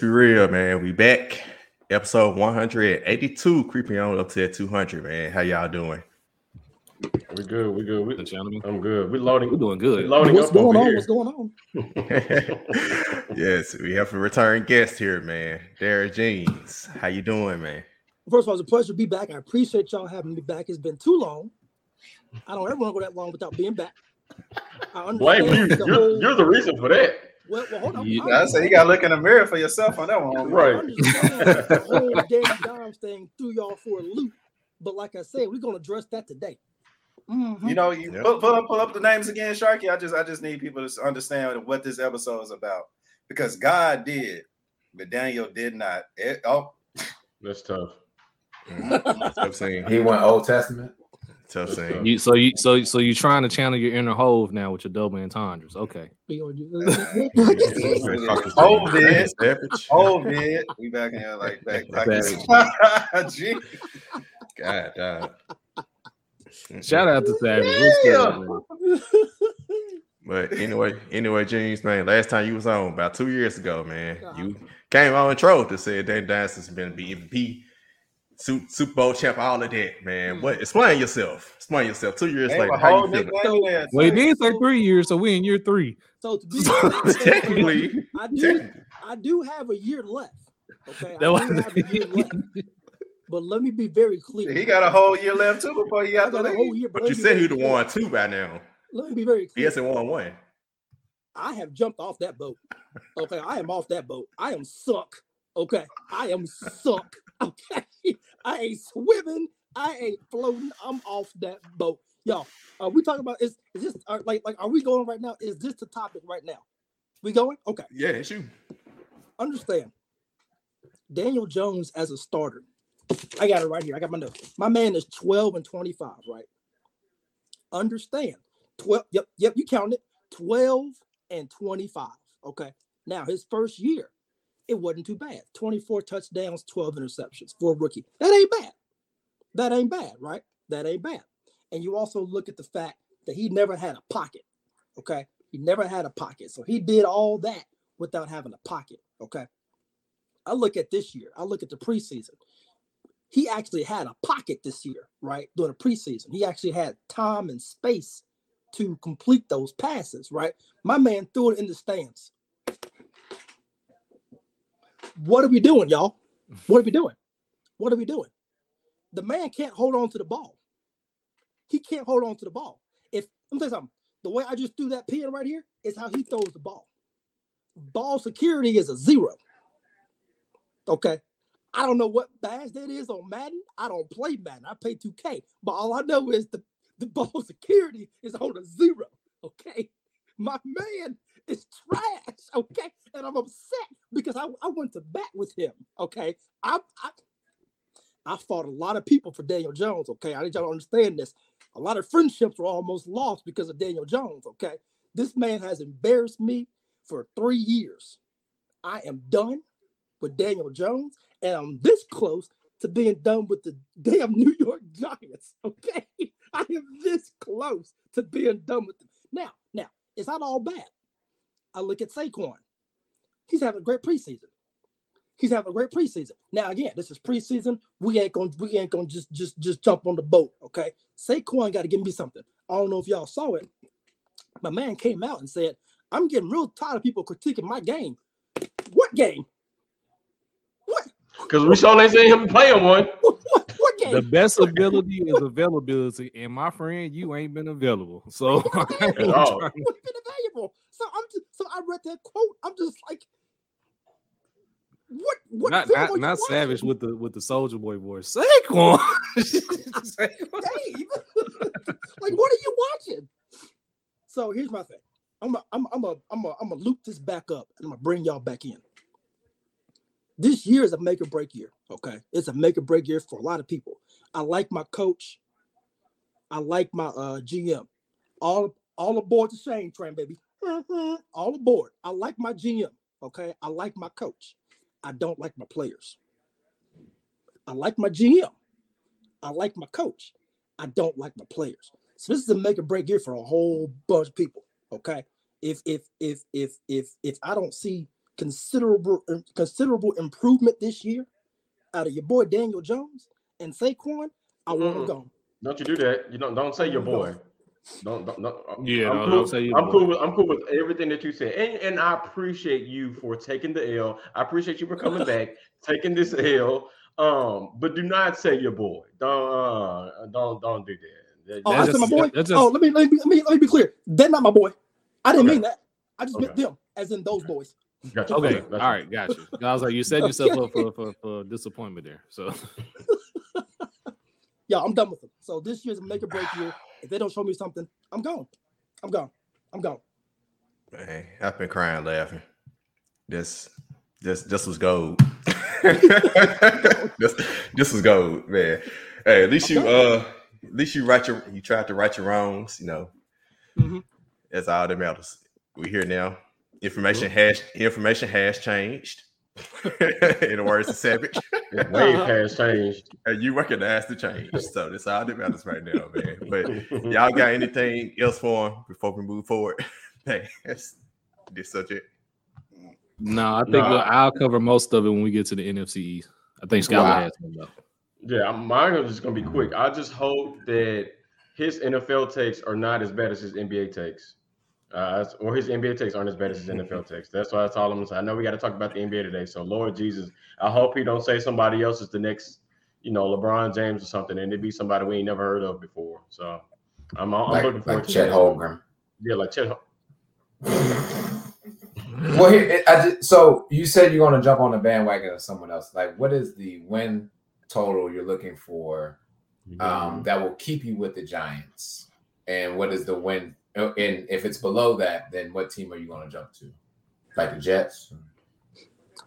Let's be real, man. We back. Episode 182, creeping on up to 200, man. How y'all doing? We good. We good. We, The gentlemen. I'm good. We loading. We're doing we good. loading What's up going over on? here. What's going on? yes, we have a return guest here, man. Darren Jeans. How you doing, man? First of all, it's a pleasure to be back. I appreciate y'all having me back. It's been too long. I don't ever want to go that long without being back. I Blame you. You're, whole- you're the reason for that. Well, well, hold on. Yeah, I I say you gotta look in the mirror for yourself on that one. Right. I understand the whole Danny Dimes thing threw y'all for a loop. But like I said, we're gonna address that today. Mhm. You know, you Yep. pull, pull up pull up the names again, Sharky. I just I just need people to understand what this episode is about. Because God did, but Daniel did not. It- oh, That's tough. Tough saying. He went Old Testament. Tough scene. You so you so so you trying to channel your inner Hov now with your double entendres. Okay. We gonna do- Oh, man. Oh man, we back in here like back back. Gee. God, God. Shout out to Savage. What's good, man? But anyway, anyway, Jeans, man, last time you was on about two years ago, man, you came on and trolled to say Dan Dance has been the MVP, Su- Super Bowl champ, all of that, man. Hmm. What? Explain yourself. Explain yourself. Two years Ain't later, how you feeling? So- Well, he did say three years, so we in year three. So to be Technically, I do I do have a year left. Okay. I do have a year left. But let me be very clear. He got a whole year left too before he I got the got a league. whole year. but let you said be he'd have won two by now. Let me be very He clear. hasn't won one. I have jumped off that boat. Okay, I am off that boat. I am sunk. Okay, I am sunk. Okay, I ain't swimming. I ain't floating. I'm off that boat. Y'all, are we talking about is is this are, like like are we going right now? Is this the topic right now? We going? Okay, Yeah, it's you. understand. Daniel Jones as a starter. I got it right here. I got my notes. My man is 12 and 25, right? Understand. 12. Yep, yep, you count it. 12 and 25. Okay. Now his first year, it wasn't too bad. 24 touchdowns, 12 interceptions for a rookie. That ain't bad. That ain't bad, right? That ain't bad. And you also look at the fact that he never had a pocket. Okay. He never had a pocket. So he did all that without having a pocket. Okay. I look at this year, I look at the preseason. He actually had a pocket this year, right? During the preseason. He actually had time and space to complete those passes, right? My man threw it in the stands. What are we doing, y'all? What are we doing? What are we doing? The man can't hold on to the ball. He can't hold on to the ball. If let me tell you something, the way I just threw that pin right here is how he throws the ball. Ball security is a zero. Okay. I don't know what badge that is on Madden. I don't play Madden. I pay 2K. But all I know is the, the ball security is on a zero. Okay. My man is trash. Okay. And I'm upset because I, I went to bat with him. Okay. I, I I fought a lot of people for Daniel Jones. Okay. I need y'all to understand this. A lot of friendships were almost lost because of Daniel Jones. Okay. This man has embarrassed me for three years. I am done with Daniel Jones, and I'm this close to being done with the damn New York Giants. Okay, I am this close to being done with them. Now, now it's not all bad. I look at Saquon. He's having a great preseason. He's having a great preseason. Now, again, this is preseason. We ain't gonna we ain't gonna just just just jump on the boat. Okay, Saquon got to give me something. I don't know if y'all saw it. My man came out and said, "I'm getting real tired of people critiquing my game." What game? What Because we sure ain't seen him playing one. what what, what? The best ability is availability, and my friend, you ain't been available. So I ain't At all. trying- What's been available? So I'm just so I read that quote. I'm just like, what? What? not not, not savage with the with the soldier boy voice. Saquon. Dave. like, what are you watching? So here's my thing. I'm a, I'm I'm a, I'm a, I'm gonna loop this back up and I'm gonna bring y'all back in. This year is a make or break year. Okay, it's a make or break year for a lot of people. I like my coach. I like my uh GM. All all aboard the same train, baby. All aboard. I like my GM. Okay, I like my coach. I don't like my players. I like my GM. I like my coach. I don't like my players. So this is a make or break year for a whole bunch of people. Okay. If if if if if if I don't see considerable considerable improvement this year out of your boy Daniel Jones and Saquon, I want him Mm-mm. gone. Don't you do that? You don't don't say your boy. Don't don't, don't I'm- Yeah, I'm no, cool. don't say your I'm boy. cool with I'm cool with everything that you said, and and I appreciate you for taking the L. I appreciate you for coming back, taking this L. Um, but do not say your boy. Don't uh, don't don't do that. That- Oh, I said my boy. that's just- oh, let me, let me let me let me be clear. They're not my boy. I didn't Okay. mean that. I just meant them, as in those boys. Gotcha. Okay, That's all fine. right, got you. I was like, you set yourself up for, for, for disappointment there. So Yeah, I'm done with them. So this year's a make or break year. If they don't show me something, I'm gone. I'm gone. I'm gone. Man, I've been crying laughing. This this this was gold. this this was gold, man. Hey, at least you uh at least you write your you tried to right your wrongs, you know. Mhm. That's all that matters. We're here now. Information has information has changed. In the words of Savage. It's way Uh-huh. changed. And you recognize the change. So that's all that matters right now, man. But y'all got anything else for him before we move forward? That's this subject. no, I think Nah. we'll- I'll cover most of it when we get to the NFC East. I think Skylar Wow. has some though. Yeah, mine is just gonna be quick. I just hope that his NFL takes are not as bad as his NBA takes, uh, or his NBA takes aren't as bad as his NFL takes. That's why that's all I'm gonna say. I know we got to talk about the NBA today, so Lord Jesus, I hope he don't say somebody else is the next, you know, LeBron James or something, and it be somebody we ain't never heard of before. So I'm, I'm like, looking forward like to Chet. Holmgren. Yeah, like Chet. Well, here, I just, so you said you're going to jump on the bandwagon of someone else. Like, what is the win total you're looking for um, that will keep you with the Giants? And what is the win? And if it's below that, then what team are you going to jump to? Like the Jets?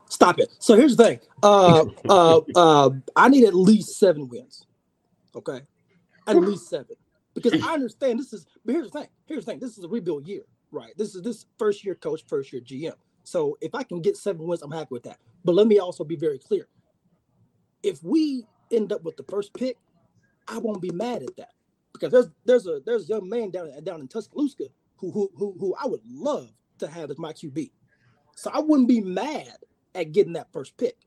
Stop it. So here's the thing. Uh, uh, uh, I need at least seven wins. Okay, at least seven, because I understand this is. But here's the thing. Here's the thing. This is a rebuild year, right? This is this first year coach, first year GM. So if I can get seven wins, I'm happy with that. But let me also be very clear. If we end up with the first pick, I won't be mad at that because there's there's a there's a young man down down in Tuscaloosa who who who, who I would love to have as my QB. So I wouldn't be mad at getting that first pick.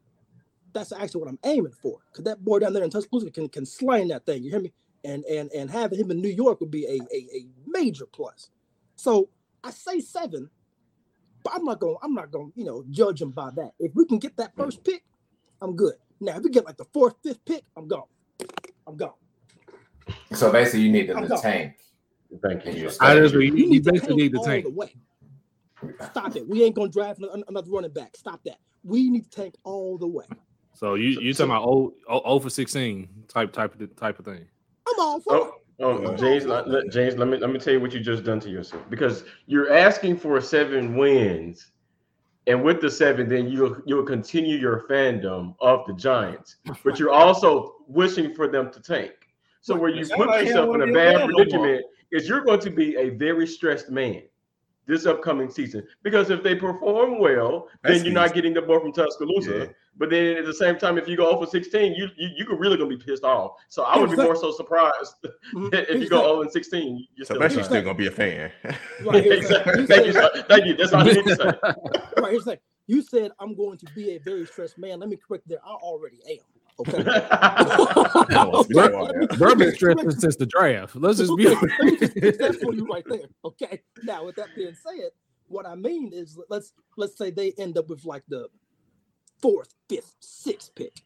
That's actually what I'm aiming for. Because that boy down there in Tuscaloosa can, can slang that thing. You hear me? And and and having him in New York would be a, a, a major plus. So I say seven, but I'm not gonna I'm not gonna you know judge him by that. If we can get that first pick, I'm good. Now if we get like the fourth, fifth pick, I'm gone. I'm gone. So basically, you need them to tank. Thank you. you're I just you, You you need to basically need to tank. the way. Stop it. We ain't gonna draft another running back. Stop that. We need to tank all the way. So you you talking about oh, oh, oh for sixteen type type of type of thing. I'm all for oh, it. Oh, oh, James, let, let- James, let me let me tell you what you just done to yourself because you're asking for seven wins, and with the seven, then you'll you'll continue your fandom of the Giants, but you're also wishing for them to tank. So where you put yourself in a wanna be a bad fan no predicament is you're going to be a very stressed man this upcoming season because if they perform well, That's then you're not getting the boy from Tuscaloosa. Yeah. But then at the same time, if you go over 16, you you you could really gonna be pissed off. So I would be more so surprised if you go thing. 0 and 16. You're So still basically, a still gonna be a fan. Right, here's the thing. exactly. Thank you, sir. Thank you. That's all you need to say. Right, here's the thing. You said I'm going to be a very stressed man. Let me correct that. I already am. Okay. Let's be Okay, quiet. let me- Bourbon let me stressed correct- since the draft. Let's just be. Let me just fix that for you right there. Okay. Now, with that being said, what I mean is let's let's say they end up with like the fourth, fifth, sixth pick.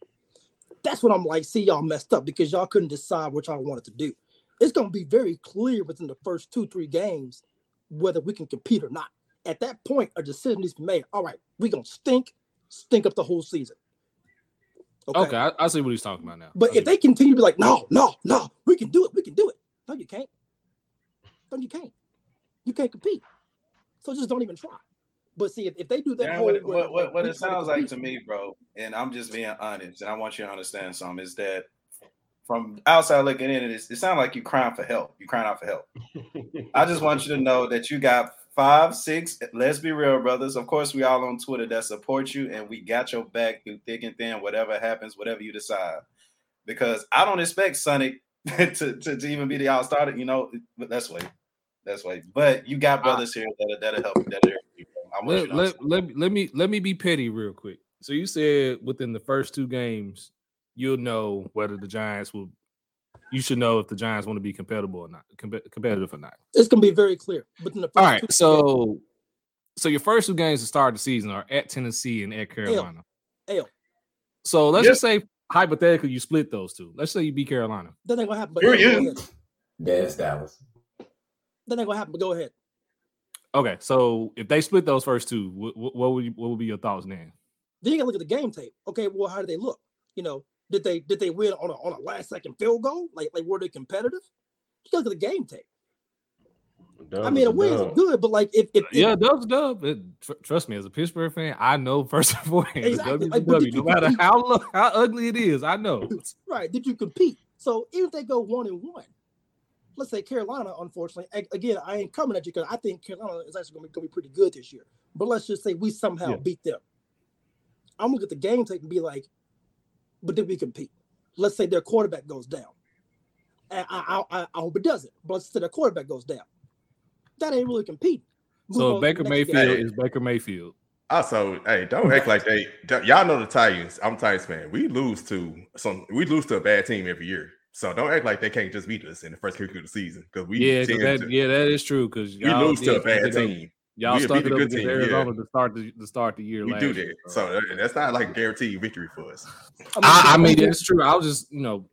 That's what I'm like. See, y'all messed up because y'all couldn't decide what y'all wanted to do. It's gonna be very clear within the first two, three games whether we can compete or not. At that point, a decision needs to be made. All right, we're gonna stink, stink up the whole season. Okay, I, I see what he's talking about now. But if they continue to be like, no, no, no, we can do it, we can do it. No, you can't. No, you can't. You can't compete. So just don't even try. But see, if, if they do that Man, whole what, it- what, what, what it try to sounds like to me, bro, and I'm just being honest, and I want you to understand something, is that from outside looking in, it, it sounds like you're crying for help. You're crying out for help. I just want you to know that you got five, six. Let's be real, brothers. Of course, we all on Twitter that support you, and we got your back through thick and thin. Whatever happens, whatever you decide, because I don't expect Sonic to, to, to even be the all starter. You know, but that's way, that's way. But you got ah. brothers here that that'll help. That'll help you. Want you let, let, let, me- let me let me be petty real quick. So you said within the first two games, you'll know whether the Giants will. You should know if the Giants want to be competitive or not, compe- competitive or not. It's gonna be very clear. But in the first All right, two games- so so your first two games to start the season are at Tennessee and at Carolina. L. So let's Yep. just say hypothetically you split those two. Let's say you beat Carolina. that ain't gonna happen. But Here go you. ahead. Yeah, it's Dallas. That ain't gonna happen. But go ahead. Okay, so if they split those first two, what, what would you, what would be your thoughts then? Then you gotta look at the game tape. Okay, well, how do they look? You know, did they did they win on a on a last second field goal? Like like were they competitive? You gotta look at the game tape. I mean, a win is good, but like if if, if Yeah, Dub's Dub. It, tr- trust me, as a Pittsburgh fan, I know first and foremost, Exactly, the like, but no you matter compete? how lo- how ugly it is, I know. right, did you compete? So even if they go one and one, let's say Carolina, unfortunately, again, I ain't coming at you because I think Carolina is actually gonna be, gonna be pretty good this year. But let's just say we somehow Yeah. beat them. I'm gonna get the game tape and be like, but did we compete? Let's say their quarterback goes down. And I, I, I, I hope it doesn't, but let's say their quarterback goes down. That ain't really competing. Move So on to if the Baker next game. Mayfield is Baker Mayfield. Also, hey, don't act like they. don't- Y'all know the Titans. I'm a Titans fan. We lose to some. We lose to a bad team every year. So don't act like they can't just beat us in the first kick of the season because we Yeah, 'cause tend that, to- yeah, that is true. Because we lose to a bad team. Y'all We beat started a up good against team, yeah. Arizona to start the to start the year. We last do year, that. So that's not like a guaranteed victory for us. I'm I, I mean, it's true. I was just you know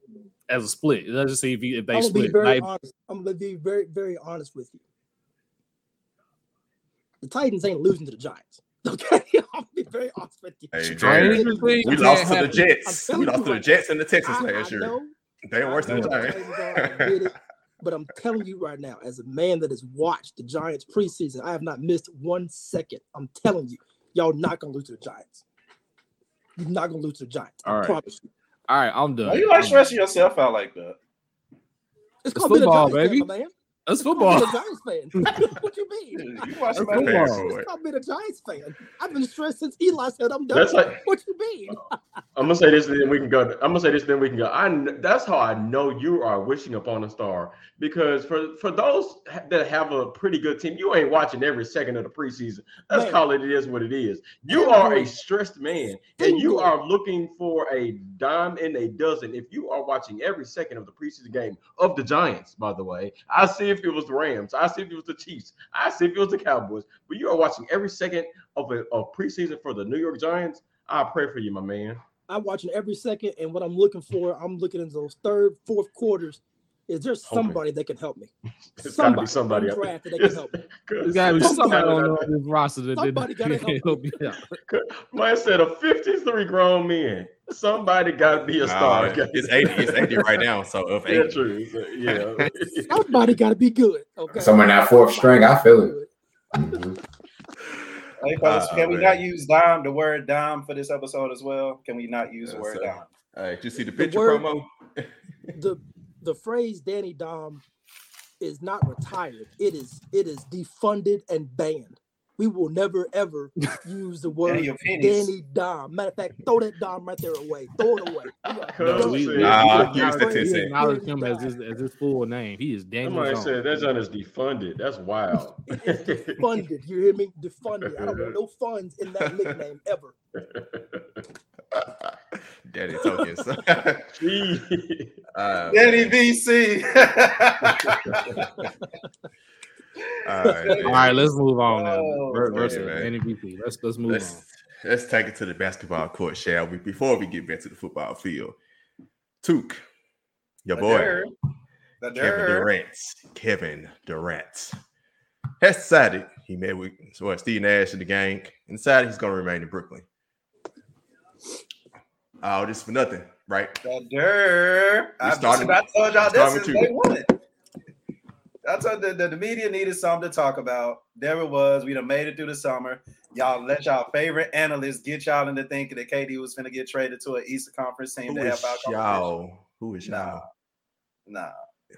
as a split. Let's just see if, you, if they I'm gonna be split. very Like. I'm gonna be very, very honest with you. The Titans ain't losing to the Giants. Okay, I'm gonna be very honest with you. Hey, Jared, we lost to the. Jets. We lost to the Jets and the Texas I, last I year. know, They ain't I worse than the know the Giants. Titans are, I get it, but I'm telling you right now, as a man that has watched the Giants preseason, I have not missed one second. I'm telling you, y'all not gonna lose to the Giants. You're not gonna lose to the Giants. I All right. promise you. All right, I'm done. Why you like I'm done. stressing yourself out like that? It's, It's gonna be football, Giants baby. fan, man. That's It's gonna football. be the Giants fan. what you mean? You watch That's my football. Prepare face. for it. I've been a Giants fan. I've been stressed since Eli said I'm done. That's like what you mean? I'm gonna say this, and then we can go. I'm gonna say this, then we can go. I. kn- That's how I know you are wishing upon a star because for for those that have a pretty good team, you ain't watching every second of the preseason. Let's Man. call it. It is what it is. You are a stressed man, and you are looking for a dime in a dozen. If you are watching every second of the preseason game of the Giants, by the way, I see if it was the Rams, I see if it was the Chiefs, I see if it was the Cowboys, but you are watching every second of a of preseason for the New York Giants. I pray for you, my man. I'm watching every second, and what I'm looking for, I'm looking into those third, fourth quarters. Is there Hoping. somebody that can help me? It's gotta somebody. out that can help me. There's got to be Somebody somebody on out this roster that Somebody gotta didn't help help you out. Man said of 53 grown men, somebody got to be a Nah, star. it's 80. It's 80 right now. So of Yeah, 80. true. Yeah. Somebody got to be good. Okay. Someone that fourth string, I feel it. Mhm. Hey, fellas, Ah, can we man. not use dime, the word dime, for this episode as well? Can we not use the word sir. dime? Hey, did you see the The picture word- promo? the the phrase Danny Dom is not retired. It is it is defunded and banned. We will never ever use the word Danny your Dom. Matter of fact, throw that Dom right there away. Throw it away. We are No, done. we- Nah, We use are the done. 10 acknowledge him as his, as his full name. He is Daniel Somebody Jones. said that John is defunded. That's wild. It is defunded. You hear me? Defunded. I don't want no funds in that nickname ever. Daddy tokens. Gee. uh, Danny VC. All right, All right, let's move on now. Oh, Ver- Versus man. Danny Let's let's move on. let's let's take it to the basketball court, shall we? Before we get back to the football field, Took, your boy Kevin dirt. Durant, Kevin Durant has decided he met with what Steve Nash and the gang and decided he's going to remain in Brooklyn. All this for nothing, right? The dirt. I, started- I told y'all this with is day one. I told the, the, the media needed something to talk about. There it was. We done made it through the summer. Y'all let y'all favorite analysts get y'all into thinking that KD was going to get traded to an Eastern Conference team Who to is help out. y'all? Who is y'all? Nah.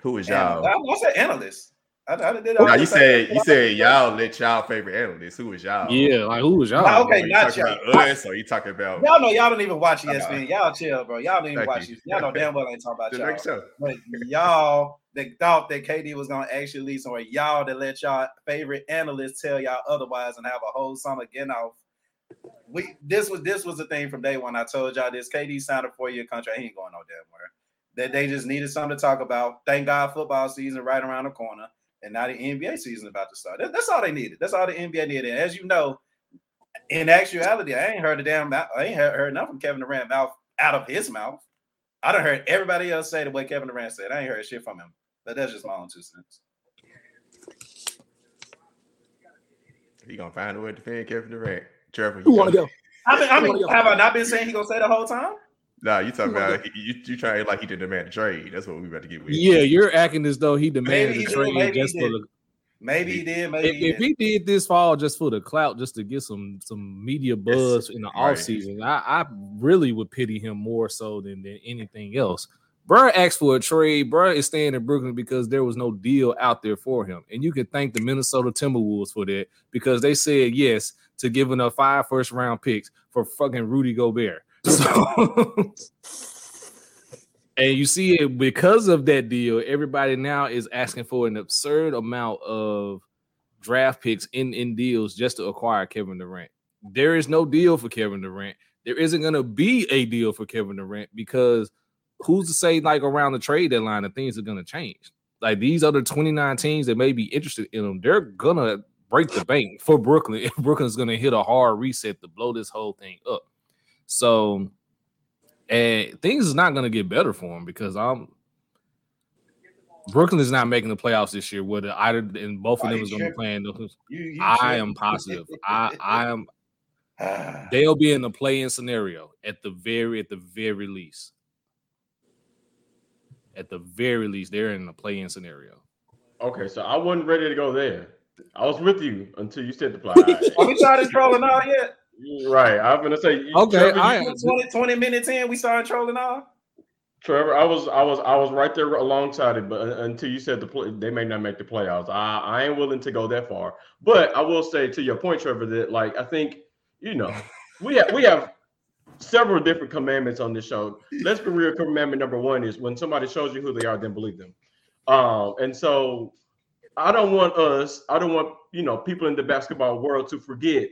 Who is y'all? I, I said analysts. I, I did Now you said you said y'all let y'all favorite analysts. Who was y'all? Yeah, like who was y'all? Nah, okay, Are you not talking y'all. about us or you talking about Y'all know y'all don't even watch ESPN. Y'all chill, bro. Y'all don't even Thank watch you. Y'all know damn well I ain't talking about the y'all. next show? But y'all that thought that KD was gonna actually lead somewhere, y'all that let y'all favorite analysts tell y'all otherwise and have a whole summer getting off. We this was this was the thing from day one. I told y'all this KD signed a four-year contract. He ain't going no damn where. That they just needed something to talk about. Thank God football season right around the corner. And now the NBA season about to start. That- that's all they needed. That's all the NBA needed. And as you know, in actuality, I ain't heard a damn I ain't heard, heard nothing from Kevin Durant mouth out of his mouth. I don't heard everybody else say the way Kevin Durant said. I ain't heard shit from him. But that's just my own two cents. He gonna find a way to defend Kevin Durant. Trevor, Who want to go? I mean, I mean, Who wanna go? have I not been saying he gonna say the whole time? Nah, you talking Who wanna about you, you trying like he didn't demand a trade. That's what we about to get with. Yeah, you're acting as though he demanded Maybe a trade just for the. Maybe he did, maybe If, he if did. he did this fall just for the clout, just to get some some media buzz in the right. off season, I, I really would pity him more so than, than anything else. Bruh asked for a trade. Bruh is staying in Brooklyn because there was no deal out there for him. And you can thank the Minnesota Timberwolves for that because they said yes to giving up five first round picks for fucking Rudy Gobert. So and you see it because of that deal, everybody now is asking for an absurd amount of draft picks in, in deals just to acquire Kevin Durant. There is no deal for Kevin Durant. There isn't going to be a deal for Kevin Durant because who's to say, like, around the trade deadline, that things are going to change? Like, these other 29 teams that may be interested in him, they're going to break the bank for Brooklyn. Brooklyn's going to hit a hard reset to blow this whole thing up. So, and things is not going to get better for him because I'm Brooklyn is not making the playoffs this year. Whether either and both of them is going to be playing. those- You, you I am positive. I I am. They'll be in the play-in scenario at the very at the very least. At the very least, they're in the play-in scenario. Okay, so I wasn't ready to go there. I was with you until you said the play. Are we started trolling out yet? Right. I'm gonna say you- Okay, Trevor, I you- 20, 20 minutes in, we started trolling off. Trevor, I was I was I was right there alongside it, but until you said the play, they may not make the playoffs. I, I ain't willing to go that far. But I will say to your point, Trevor, that like I think you know we have we have several different commandments on this show. Let's be real. Commandment number one is when somebody shows you who they are, then believe them. Um, and so I don't want us, I don't want you know people in the basketball world to forget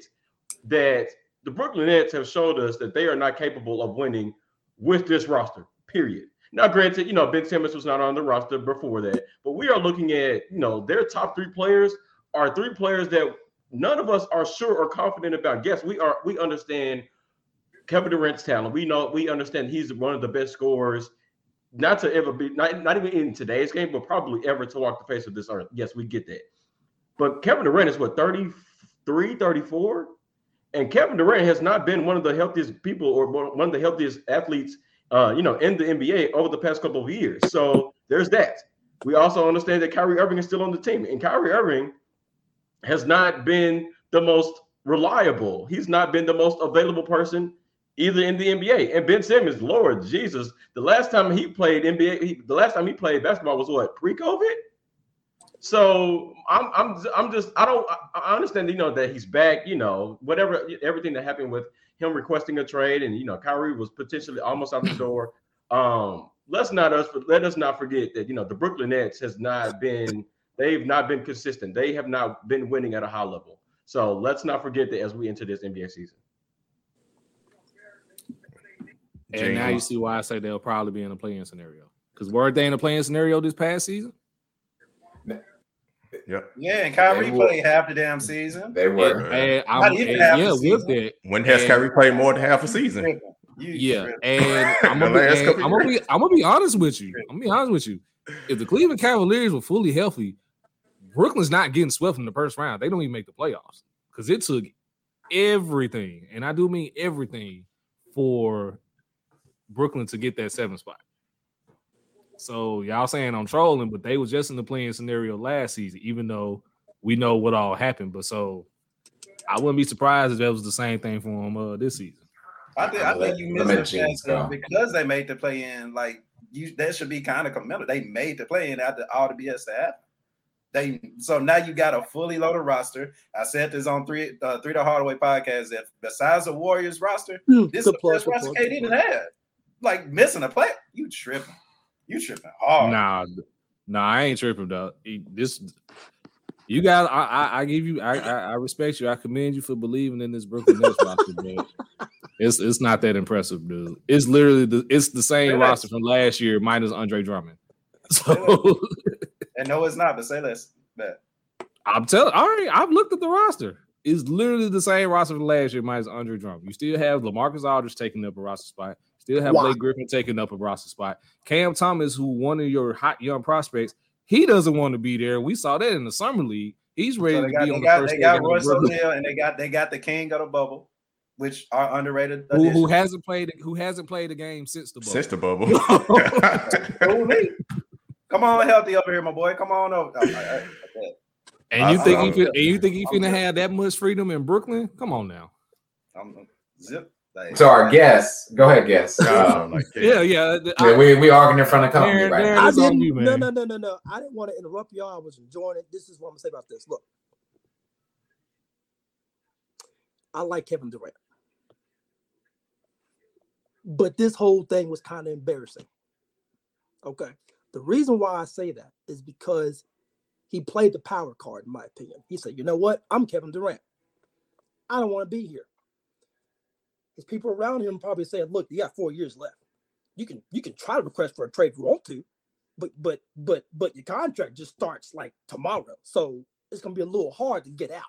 that the Brooklyn Nets have showed us that they are not capable of winning with this roster. Period. Now, granted, you know Ben Simmons was not on the roster before that, but we are looking at you know their top three players are three players that none of us are sure or confident about. Yes, we are. We understand Kevin Durant's talent. We know we understand he's one of the best scorers, not to ever be not, not even in today's game, but probably ever to walk the face of this earth. Yes, we get that. But Kevin Durant is what 33, 34? And Kevin Durant has not been one of the healthiest people or one of the healthiest athletes, uh, you know, in the NBA over the past couple of years. So there's that. We also understand that Kyrie Irving is still on the team, and Kyrie Irving has not been the most reliable. He's not been the most available person either in the NBA. And Ben Simmons, Lord Jesus, the last time he played NBA, he, the last time he played basketball was what pre-COVID. So I'm I'm I'm just I don't I- I understand you know that he's back you know whatever everything that happened with him requesting a trade and you know Kyrie was potentially almost out the door. Um, let's not us let us not forget that you know the Brooklyn Nets has not been they've not been consistent. They have not been winning at a high level. So let's not forget that as we enter this NBA season. And now you see why I say they'll probably be in a play-in scenario. Because weren't they in a play-in scenario this past season? Yep. Yeah, and Kyrie were- played half the damn season. They were. Right. And I'm, Not even and half the yeah, with season. When has And- Kyrie played more than half a season? Tripping. You Yeah, tripping. and I'm gonna, be, and I'm, gonna be, I'm gonna be honest with you. I'm gonna be honest with you. If the Cleveland Cavaliers were fully healthy, Brooklyn's not getting swept in the first round. They don't even make the playoffs because it took everything, and I do mean everything, for Brooklyn to get that seven spot. So y'all saying I'm trolling, but they was just in the playing scenario last season, even though we know what all happened. But so I wouldn't be surprised if that was the same thing for them uh, this season. I think I think you missed let the chance go. because they made the play in. Like you, that should be kind of commendable. They made the play in after all the BS that happened. They so now you got a fully loaded roster. I said this on three uh, three the Hardaway podcast that besides the Warriors roster, Mm, this is good the best roster plug, KD good didn't have. Like missing a play, you tripping, you tripping hard. Nah, nah, I ain't tripping though. This you guys, I, I, I give you, I, I, I respect you. I commend you for believing in this Brooklyn Nets roster, but it's it's not that impressive, dude. It's literally the it's the Say same less. roster from last year minus Andre Drummond. So And no, it's not. But say less. Bet. I'm telling, all right, I've looked at the roster. It's literally the same roster from last year minus Andre Drummond. You still have Lamarcus Aldridge taking up a roster spot. Still have Why? Blake Griffin taking up a roster spot. Cam Thomas, who one of your hot young prospects, he doesn't want to be there. We saw that in the summer league. He's ready So they to got, be they on the got, first they got in Royce O'Neale and they got they got the king of the bubble, which are underrated. Who, who hasn't played who hasn't played a game since the bubble. Since the bubble. Come on, healthy over here, my boy. Come on over. I- I- I and you I- think I'm he fin- and you think he I'm finna have that much freedom in Brooklyn? Come on now. I'm zip. Like, So our guest, go ahead, guest. Uh, like, Yeah, yeah. yeah, I- we we arguing in front of company Darren- right Darren now. I didn't. you, no, no, no, no, no. I didn't want to interrupt y'all. I was enjoying it. This is what I'm gonna say about this. Look, I like Kevin Durant, but this whole thing was kind of embarrassing. Okay, the reason why I say that is because he played the power card, in my opinion. He said, "You know what? I'm Kevin Durant. I don't want to be here." His people around him probably said, "Look, you got four years left. You can you can try to request for a trade if you want to." but but but but your contract just starts like tomorrow, so it's gonna be a little hard to get out.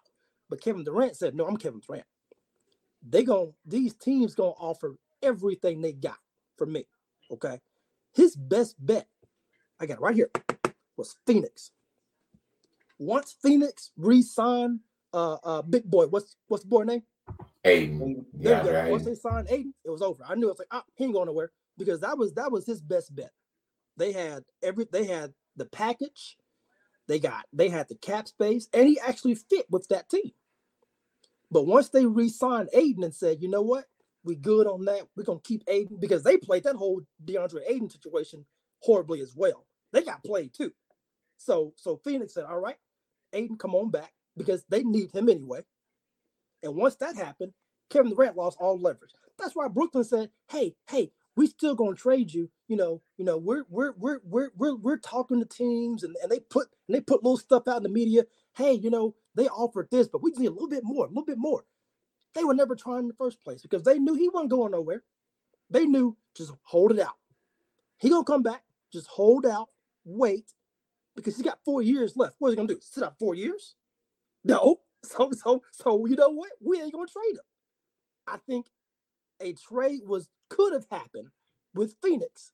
But Kevin Durant said, "No, I'm Kevin Durant. They going these teams gonna offer everything they got for me. Okay, his best bet, I got it right here, was Phoenix. Once Phoenix re-signed uh uh big boy, what's what's the boy name? Ayton, yeah, right. Once they signed Ayton, it was over. I knew it was like, ah, he ain't going nowhere because that was that was his best bet. They had every they had the package, they got they had the cap space, and he actually fit with that team. But once they re-signed Ayton and said, you know what, we good on that. We're gonna keep Ayton because they played that whole DeAndre Ayton situation horribly as well. They got played too. So so Phoenix said, all right, Ayton, come on back because they need him anyway. And once that happened, Kevin Durant lost all leverage. That's why Brooklyn said, "Hey, hey, we still gonna trade you. You know, you know, we're we're we're we're we're, we're talking to teams, and, and they put and they put little stuff out in the media. Hey, you know, they offered this, but we just need a little bit more, a little bit more. They were never trying in the first place because they knew he wasn't going nowhere. They knew just hold it out. He gonna come back. Just hold out, wait, because he got four years left. What is he gonna do? Sit out four years? No. So so so you know what? We ain't gonna trade him. I think a trade was could have happened with Phoenix,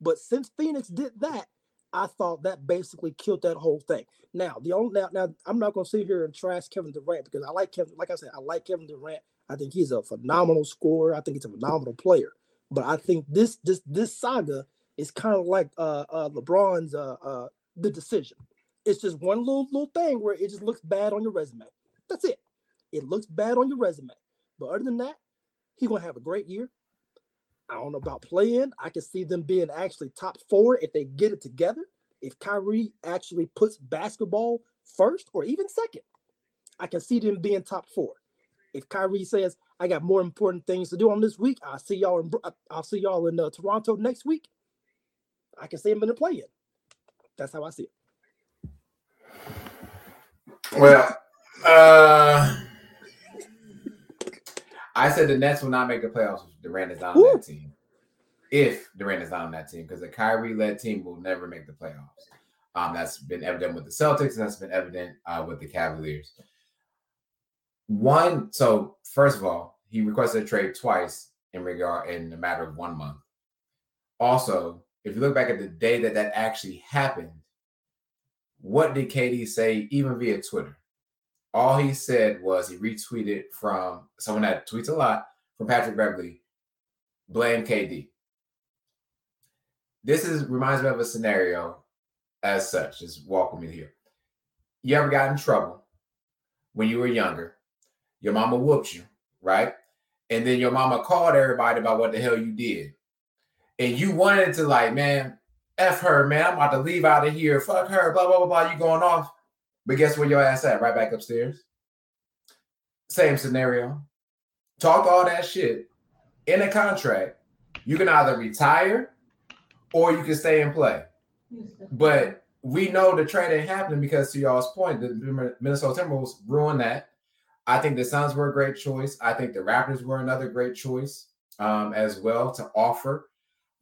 but since Phoenix did that, I thought that basically killed that whole thing. Now the only now, now I'm not gonna sit here and trash Kevin Durant because I like Kevin. Like I said, I like Kevin Durant. I think he's a phenomenal scorer. I think he's a phenomenal player. But I think this this this saga is kind of like uh, uh LeBron's uh, uh the decision. It's just one little little thing where it just looks bad on your resume. That's it. It looks bad on your resume. But other than that, he's gonna have a great year. I don't know about playing. I can see them being actually top four if they get it together. If Kyrie actually puts basketball first or even second, I can see them being top four. If Kyrie says, "I got more important things to do on this week," I'll see y'all in I'll see y'all in uh, Toronto next week. I can see him in the play-in. That's how I see it. Well, uh, I said the Nets will not make the playoffs if Durant is on Woo. that team. If Durant is not on that team, because a Kyrie-led team will never make the playoffs. Um, that's been evident with the Celtics, and that's been evident uh, with the Cavaliers. One, so first of all, he requested a trade twice in regard in a matter of one month. Also, if you look back at the day that that actually happened, what did KD say, even via Twitter? All he said was he retweeted from someone that tweets a lot from Patrick Beverley, blame KD. This is reminds me of a scenario as such. Just walk with me here. You ever got in trouble when you were younger? Your mama whooped you, right? And then your mama called everybody about what the hell you did. And you wanted to like, man, F her, man. I'm about to leave out of here. Fuck her. Blah, blah, blah, blah. You going off. But guess where your ass at? Right back upstairs. Same scenario. Talk all that shit in a contract. You can either retire or you can stay and play. But we know the trade ain't happening because, to y'all's point, the Minnesota Timberwolves ruined that. I think the Suns were a great choice. I think the Raptors were another great choice um, as well to offer.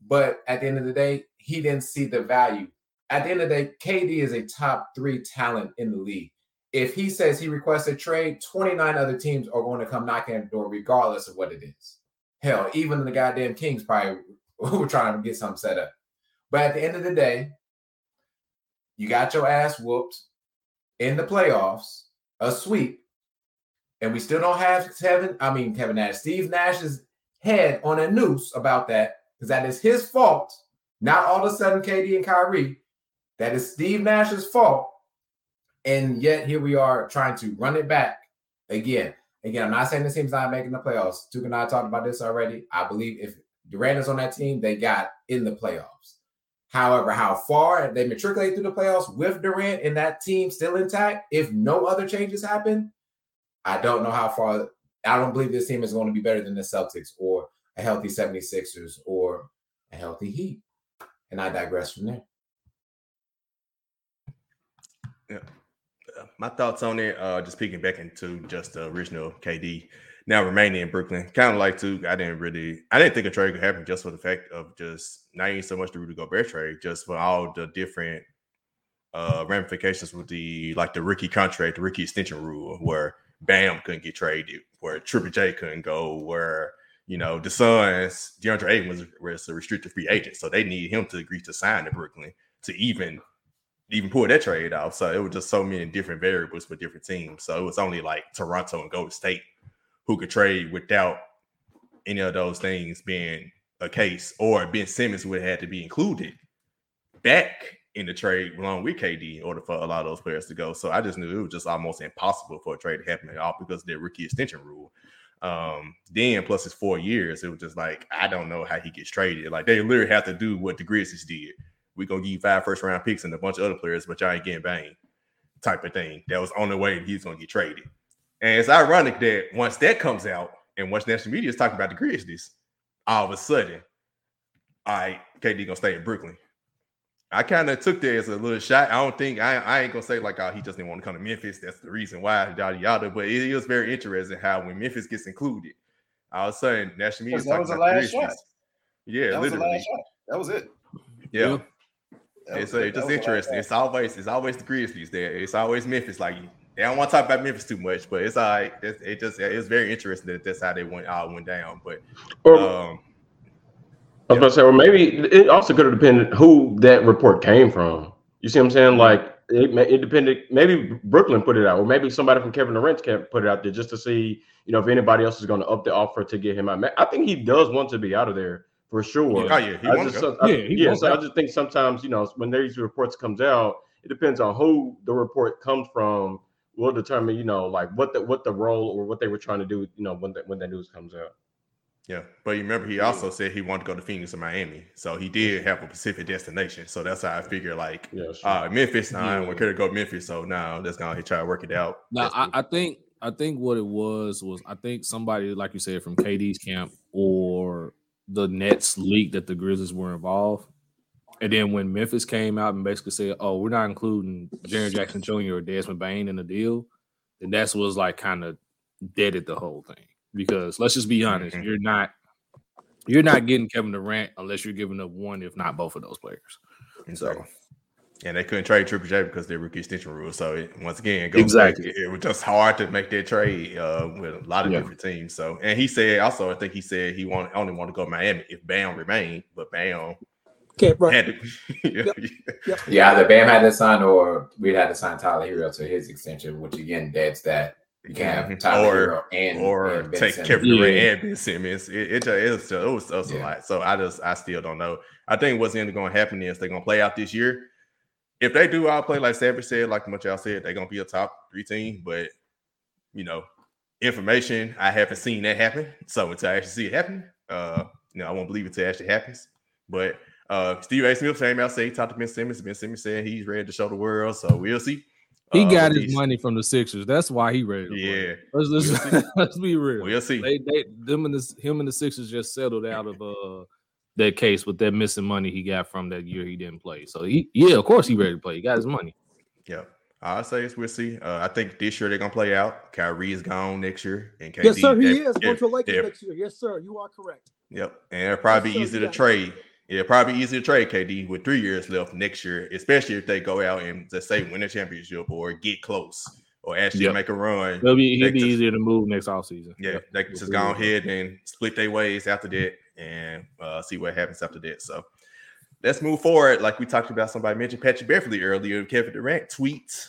But at the end of the day, he didn't see the value. At the end of the day, KD is a top three talent in the league. If he says he requests a trade, 29 other teams are going to come knocking at the door, regardless of what it is. Hell, even the goddamn Kings probably were trying to get something set up. But at the end of the day, you got your ass whooped in the playoffs, a sweep, and we still don't have Kevin. I mean, Kevin Nash, Steve Nash's head on a noose about that because that is his fault. Not all of a sudden KD and Kyrie. That is Steve Nash's fault. And yet here we are trying to run it back again. Again, I'm not saying the team's not making the playoffs. Duke and I talked about this already. I believe if Durant is on that team, they got in the playoffs. However, how far they matriculate through the playoffs with Durant and that team still intact, if no other changes happen, I don't know how far. I don't believe this team is going to be better than the Celtics or a healthy 76ers or a healthy Heat. And I digress from there. Yeah. My thoughts on it, uh, just peeking back into just the original KD now remaining in Brooklyn. Kind of like too, I didn't really, I didn't think a trade could happen just for the fact of just not even so much the Rudy Gobert trade, just for all the different uh ramifications with the like the rookie contract, the rookie extension rule, where Bam couldn't get traded, where Triple J couldn't go, where you know the Suns, DeAndre Ayton was, was a restricted free agent, so they needed him to agree to sign to Brooklyn to even even pull that trade off. So it was just so many different variables for different teams. So it was only like Toronto and Golden State who could trade without any of those things being a case, or Ben Simmons would have had to be included back in the trade along with KD in order for a lot of those players to go. So I just knew it was just almost impossible for a trade to happen at all because of the rookie extension rule. Um, then plus his four years, it was just like I don't know how he gets traded. Like they literally have to do what the Grizzlies did. We're gonna give you five first round picks and a bunch of other players, but y'all ain't getting bang type of thing. That was on the way he's gonna get traded. And it's ironic that once that comes out and once national media is talking about the Grizzlies, all of a sudden, right, KD gonna stay in Brooklyn. I kind of took that as a little shot. I don't think I, I ain't gonna say like, oh, he just didn't want to come to Memphis. That's the reason why, yada yada. But it was very interesting how when Memphis gets included, all of a sudden national media. That was the last shot. Yeah, that literally. Was that was it. Yeah. yeah. It's, it's just interesting. It's always it's always the Grizzlies there. It's always Memphis. Like they don't want to talk about Memphis too much, but it's all right. It, it just it's very interesting that that's how they went all went down. But um, I was about to say, well, maybe it also could have depended who that report came from. You see what I'm saying? Mm-hmm. Like it, it depended. Maybe Brooklyn put it out, or maybe somebody from Kevin Durant's camp put it out there just to see, you know, if anybody else is going to up the offer to get him out. I think he does want to be out of there for sure. Oh yeah, he I just, I, yeah, yeah. So I just think sometimes, you know, when these reports comes out, it depends on who the report comes from will determine, you know, like what the what the role or what they were trying to do, you know, when that when that news comes out. Yeah, but you remember he also said he wanted to go to Phoenix or Miami, so he did have a Pacific destination. So that's how I figure, like, yeah, sure. uh, Memphis. Nah, yeah. we could go to Memphis, so now that's gonna try to work it out. Now, I, I, think I think what it was was I think somebody, like you said, from KD's camp or the Nets leaked that the Grizzlies were involved. And then when Memphis came out and basically said, "Oh, we're not including Jaren Jackson Jr. or Desmond Bane in the deal," then that's was like kind of deaded the whole thing. Because let's just be honest, mm-hmm. you're not you're not getting Kevin Durant unless you're giving up one, if not both of those players. And so, and they couldn't trade Triple J because they're rookie extension rules. So it, once again, it exactly, back, it, was just hard to make that trade uh, with a lot of yeah. different teams. So, and he said also, I think he said he want only want to go to Miami if Bam remained, but Bam can't run. Had to, yeah. Yep. Yep. yeah, either Bam had to sign or we'd had to sign Tyler Herro to his extension, which again, that's that you can't have Tyler or, and or and take Simmons. Kevin Durant yeah. and Ben Simmons. It, it, it, was, it was, it was yeah. a lot. So I just I still don't know. I think what's going to happen is they're going to play out this year. If they do I'll play like Savage said, like much y'all said, they're going to be a top three team. But you know, information I haven't seen that happen. So until I actually see it happen, uh, you know, I won't believe it until it actually happens. But Uh, Stephen A. Smith came out say he talked to Ben Simmons. Ben Simmons said he's ready to show the world. So we'll see. He Uh, got his money from the Sixers. That's why he ready. To play. Yeah, Let's, let's, We'll let's be real. we'll see. They, they, them and the, him and the Sixers just settled out of uh that case with that missing money he got from that year he didn't play. So he, yeah, of course he ready to play. He got his money. Yeah. I'll say it's we'll see. Uh, I think this year they're gonna play out. Kyrie is gone next year, and KD. Yes, sir. He they- is going to Lakers next year. Yes, sir. You are correct. Yep, and it'll probably be sir, easy to trade. it. Yeah, probably be easy to trade KD with three years left next year, especially if they go out and just say win a championship or get close or actually Yep. make a run. He'll be he'll be just- easier to move next offseason. Yeah, Yep. they can just go ahead and split their ways after that and uh, see what happens after that. So let's move forward. Like we talked about, somebody mentioned Patrick Beverley earlier. Kevin Durant tweets.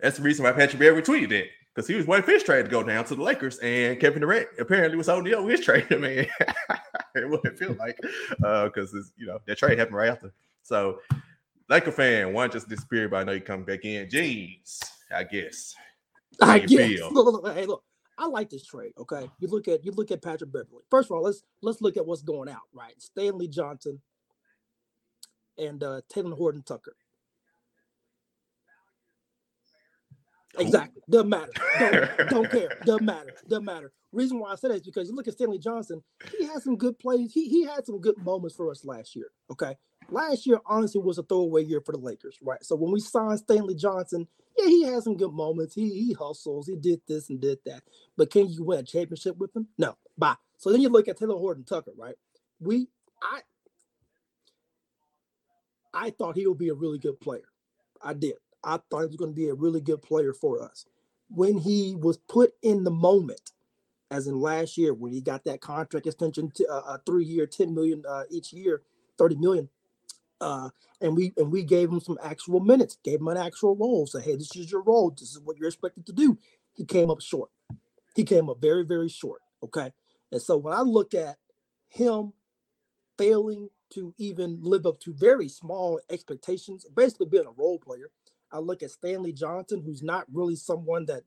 That's the reason why Patrick Beverley tweeted that because he was waiting for his trade to go down to the Lakers, and Kevin Durant apparently was holding up his trade. I mean, it wouldn't feel like because it's you know that trade happened right after. So, Laker fan, one just disappeared, but I know you come back in. Jeans, I guess. I guess. Look, look, look, hey, look. I like this trade. Okay, you look at you look at Patrick Beverley. First of all, let's let's look at what's going out. Right, Stanley Johnson and uh, Talen Horton Tucker. Exactly. Doesn't matter. Don't, don't care. Doesn't matter. Doesn't matter. Reason why I said that is because you look at Stanley Johnson, he had some good plays. He he had some good moments for us last year. Okay. Last year, honestly, was a throwaway year for the Lakers, right? So when we signed Stanley Johnson, yeah, he had some good moments. He he hustles, he did this and did that. But can you win a championship with him? No. Bye. So then you look at Talen Horton Tucker, right? We I I thought he would be a really good player. I did. I thought he was going to be a really good player for us. When he was put in the moment, as in last year, when he got that contract extension, to, uh, a three-year, ten million uh, each year, thirty million, uh, and we and we gave him some actual minutes, gave him an actual role. Say, hey, this is your role. This is what you're expected to do. He came up short. He came up very, very short. Okay, and so when I look at him failing to even live up to very small expectations, basically being a role player. I look at Stanley Johnson, who's not really someone that,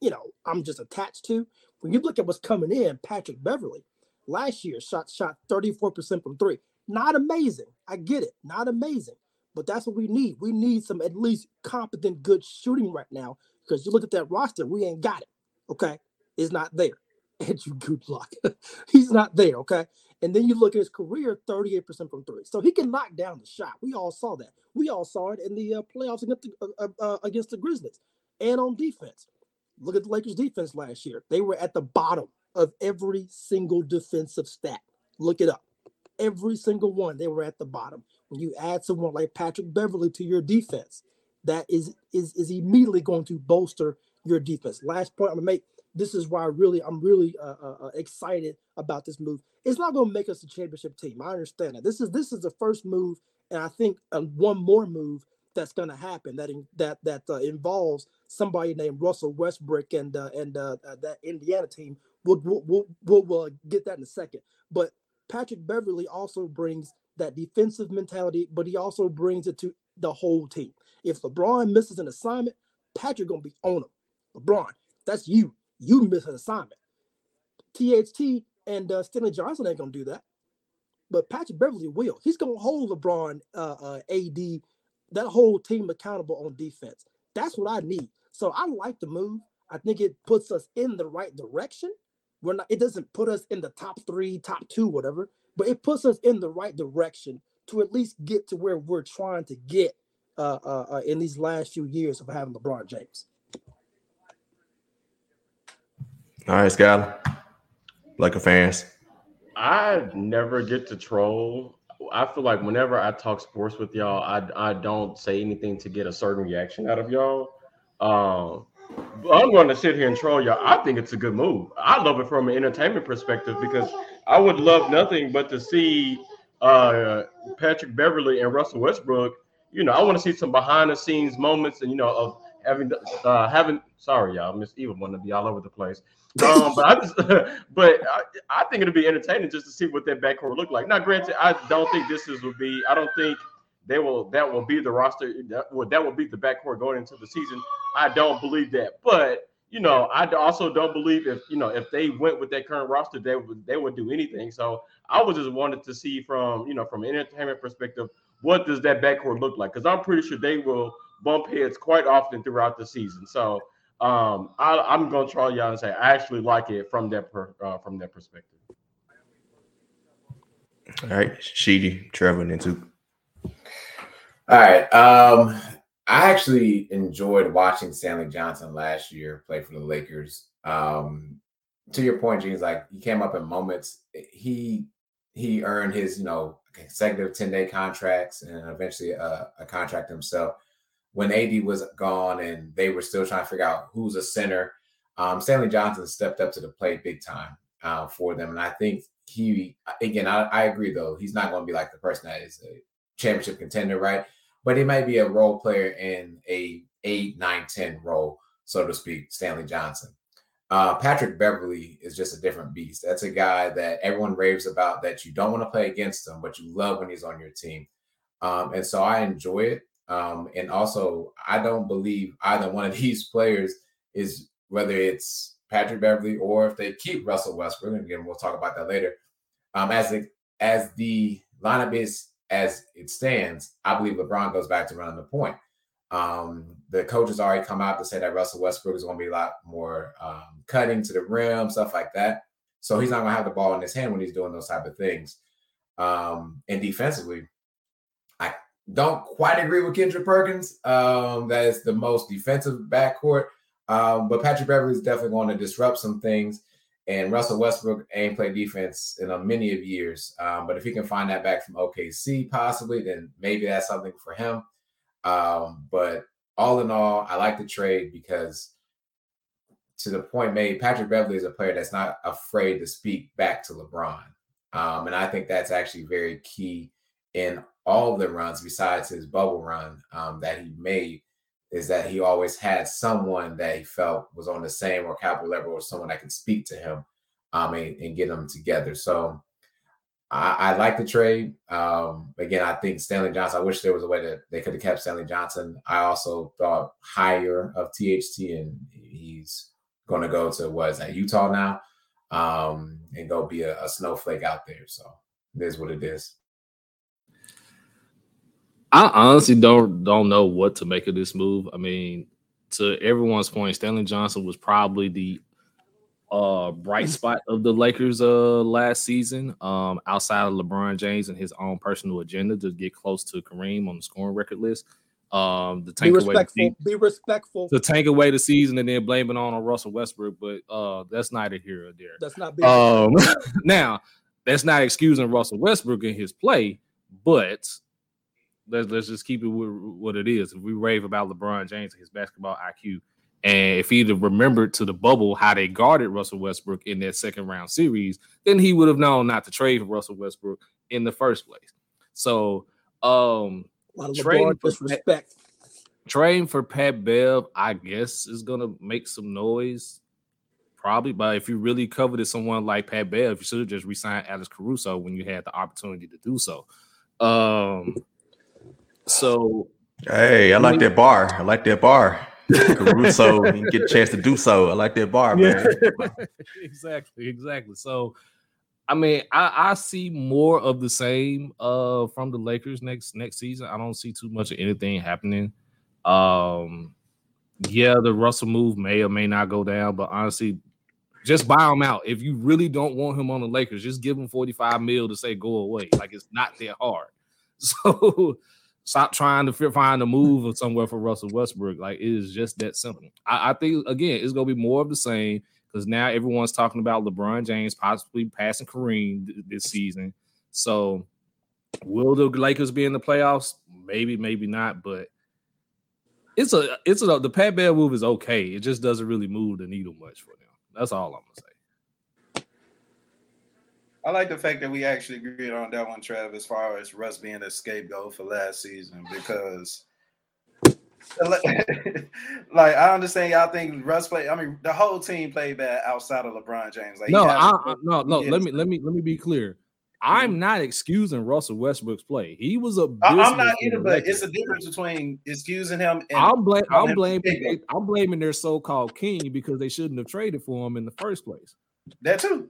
you know, I'm just attached to. When you look at what's coming in, Patrick Beverley, last year shot shot 34% from three. Not amazing. I get it. Not amazing. But that's what we need. We need some at least competent, good shooting right now. Because you look at that roster, we ain't got it. Okay. It's not there. Andrew Goodluck. He's not there. Okay. And then you look at his career, 38% from three. So he can knock down the shot. We all saw that. We all saw it in the uh, playoffs against the, uh, uh, against the Grizzlies and on defense. Look at the Lakers defense last year. They were at the bottom of every single defensive stat. Look it up. Every single one, they were at the bottom. When you add someone like Patrick Beverley to your defense, that is is is immediately going to bolster your defense. Last point I'm gonna make. This is why I really I'm really uh, uh, uh, excited about this move. It's not going to make us a championship team. I understand that. This is this is the first move, and I think uh, one more move that's going to happen that in, that that uh, involves somebody named Russell Westbrook and uh, and that Indiana team. We'll we'll, we'll, we'll uh, get that in a second. But Patrick Beverley also brings that defensive mentality, but he also brings it to the whole team. If LeBron misses an assignment, Patrick gonna be on him. LeBron, that's you. You miss an assignment. THT and uh, Stanley Johnson ain't gonna do that, but Patrick Beverley will. He's gonna hold LeBron, uh, uh, AD, that whole team accountable on defense. That's what I need. So I like the move. I think it puts us in the right direction. We're not. It doesn't put us in the top three, top two, whatever, but it puts us in the right direction to at least get to where we're trying to get uh, uh, uh, in these last few years of having LeBron James. All right, Skyler. a fans. I never get to troll. I feel like whenever I talk sports with y'all, I I don't say anything to get a certain reaction out of y'all. Um, I'm going to sit here and troll y'all. I think it's a good move. I love it from an entertainment perspective because I would love nothing but to see uh, Patrick Beverley and Russell Westbrook. You know, I want to see some behind the scenes moments and you know of having uh, having. Sorry, y'all, Miss Eva want to be all over the place. Um, but I just, but I, I think it'll be entertaining just to see what that backcourt look like. Now, granted, I don't think this is will be. I don't think they will. That will be the roster. That will that will be the backcourt going into the season. I don't believe that. But you know, I also don't believe if you know if they went with that current roster, they would they would do anything. So I was just wanted to see from you know from an entertainment perspective, what does that backcourt look like? Because I'm pretty sure they will bump heads quite often throughout the season. So um, I, am gonna try y'all and say I actually like it from that per, uh, from that perspective. All right, Sheedy, Trevor, and two. All right. Um, I actually enjoyed watching Stanley Johnson last year play for the Lakers. Um, to your point, Jeans like he came up in moments. He he earned his you know consecutive ten day contracts and eventually a, a contract himself. When AD was gone and they were still trying to figure out who's a center, um, Stanley Johnson stepped up to the plate big time uh, for them, and I think he again I, I agree though he's not going to be like the person that is a championship contender, right? But he might be a role player in a eight, nine, 10 role, so to speak, Stanley Johnson. Uh, Patrick Beverley is just a different beast. That's a guy that everyone raves about that you don't want to play against him, but you love when he's on your team. Um, and so I enjoy it. Um, and also, I don't believe either one of these players is whether it's Patrick Beverley or if they keep Russell Westbrook. And again, we'll talk about that later. Um, as the as the lineup is as it stands, I believe LeBron goes back to running the point. Um, the coaches already come out to say that Russell Westbrook is going to be a lot more um, cutting to the rim, stuff like that. So he's not going to have the ball in his hand when he's doing those type of things. Um, and defensively, don't quite agree with Kendrick Perkins. Um, that is the most defensive backcourt. Um, but Patrick Beverley is definitely going to disrupt some things. And Russell Westbrook ain't played defense in a many of years. Um, but if he can find that back from OKC, possibly, then maybe that's something for him. Um, but all in all, I like the trade because to the point made, Patrick Beverley is a player that's not afraid to speak back to LeBron. Um, and I think that's actually very key in all of the runs besides his bubble run um, that he made is that he always had someone that he felt was on the same or capital level or someone that could speak to him um, and, and get them together. So I, I like the trade. Um, again, I think Stanley Johnson, I wish there was a way that they could have kept Stanley Johnson. I also thought higher of THT, and he's going to go to what is that, Utah now, um, and go be a, a snowflake out there. So it is what it is. I honestly don't don't know what to make of this move. I mean, to everyone's point, Stanley Johnson was probably the uh bright spot of the Lakers uh last season, um, outside of LeBron James and his own personal agenda to get close to Kareem on the scoring record list. Um, the tank be respectful. away be respectful. to tank away the season and then blame it on, on Russell Westbrook, but uh that's neither here or there. That's not. Um, now that's not excusing Russell Westbrook in his play, but let's let's just keep it with what it is. If we rave about LeBron James and his basketball IQ, and if he'd have remembered to the bubble how they guarded Russell Westbrook in that second round series, then he would have known not to trade for Russell Westbrook in the first place. So, um, a lot of trading for disrespect. trading for Pat Bev, I guess, is gonna make some noise. Probably, but if you really coveted someone like Pat Bev, you should have just resigned Alex Caruso when you had the opportunity to do so. Um, so Hey, I like that bar. I like that bar. Caruso and get a chance to do so. I like that bar, man. exactly, exactly. So, I mean, I, I see more of the same uh from the Lakers next next season. I don't see too much of anything happening. Um, yeah, the Russell move may or may not go down, but honestly, just buy him out. If you really don't want him on the Lakers, just give him 45 mil to say go away. Like it's not that hard. So stop trying to find a move or somewhere for Russell Westbrook. Like it is just that simple. I, I think again, it's gonna be more of the same because now everyone's talking about LeBron James possibly passing Kareem th- this season. So will the Lakers be in the playoffs? Maybe, maybe not, but it's a it's a the Pat Bev move is okay. It just doesn't really move the needle much for them. That's all I'm gonna say. I like the fact that we actually agreed on that one, Trav, as far as Russ being a scapegoat for last season, because like I understand y'all think Russ played. I mean, the whole team played bad outside of LeBron James. Like No, I, I- no, no. Let me let me let me be clear. I'm mm-hmm. not excusing Russell Westbrook's play. He was a. I'm not either, but it's a difference between excusing him and I'm blaming. I'm blaming. I'm blaming their so-called king because they shouldn't have traded for him in the first place. that too.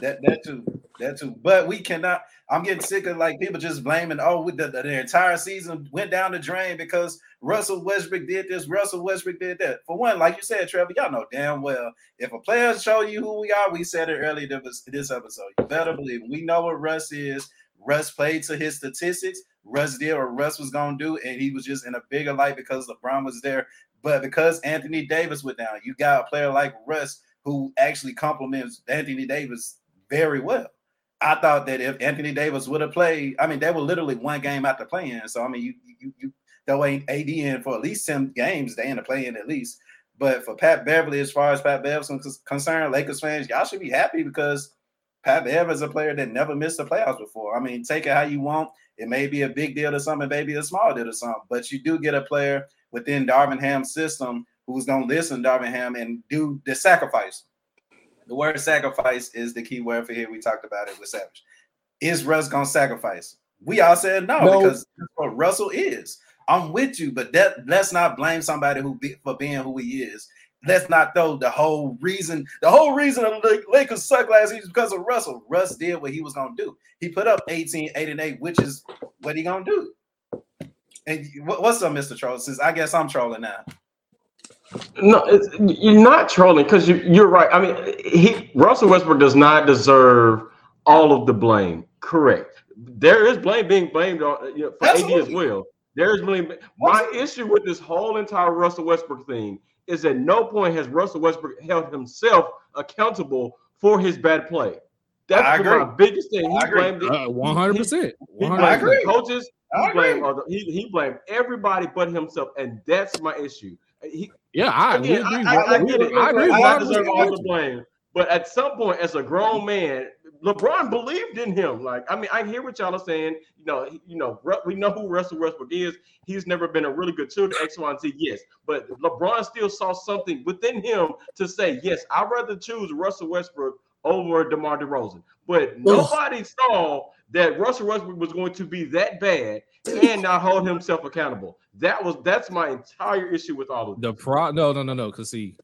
That that too. That too. But we cannot. I'm getting sick of like people just blaming. Oh, the, the, the entire season went down the drain because Russell Westbrook did this. Russell Westbrook did that. For one, like you said, Trevor, y'all know damn well if a player show you who we are, we said it earlier this, this episode. You better believe we know what Russ is. Russ played to his statistics. Russ did what Russ was gonna do, and he was just in a bigger light because LeBron was there. But because Anthony Davis went down, you got a player like Russ who actually complements Anthony Davis very well. I thought that if Anthony Davis would have played, I mean, they were literally one game after playing. So I mean, you you you throw in AD in for at least 10 games, they end up playing at least. But for Pat Beverley, as far as Pat Beverley's concerned, Lakers fans, y'all should be happy because Pat Bev is a player that never missed the playoffs before. I mean, take it how you want. It may be a big deal to some, it may be a small deal to some, but you do get a player within Darvin Ham's system who's going to listen to Darvin Ham and do the sacrifice. The word sacrifice is the key word for here. We talked about it with Savage. Is Russ going to sacrifice? We all said no, No. because that's what Russell is. I'm with you, but that let's not blame somebody who be, for being who he is. Let's not throw the whole reason. The whole reason the Lakers suck last season is because of Russell. Russ did what he was gonna do. He put up 18, 8 and 8, which is what he gonna do. And what- what's up, Mr. Troll? Since I guess I'm trolling now. No, it's, you're not trolling because you, you're right. I mean, he Russell Westbrook does not deserve all of the blame. Correct. There is blame being blamed on you know, for AD as well. There is blame. My issue with this whole entire Russell Westbrook thing is at no point has Russell Westbrook held himself accountable for his bad play. That's I my biggest thing. He I agree. blamed. Uh, one hundred percent. He I blamed agree. coaches. He blamed, other- he, he blamed everybody but himself, and that's my issue. He, Yeah, I, we Again, agree. I, I, I We- get it. I agree. I, I deserve all the blame. But at some point, as a grown man, LeBron believed in him. Like, I mean, I hear what y'all are saying. You know, you know, we know who Russell Westbrook is. He's never been a really good shooter, X, Y, and Z. Yes, but LeBron still saw something within him to say, yes, I'd rather choose Russell Westbrook over DeMar DeRozan. But nobody saw that Russell Westbrook was going to be that bad and not hold himself accountable. That was that's my entire issue with all of this. The pro no no no no because see,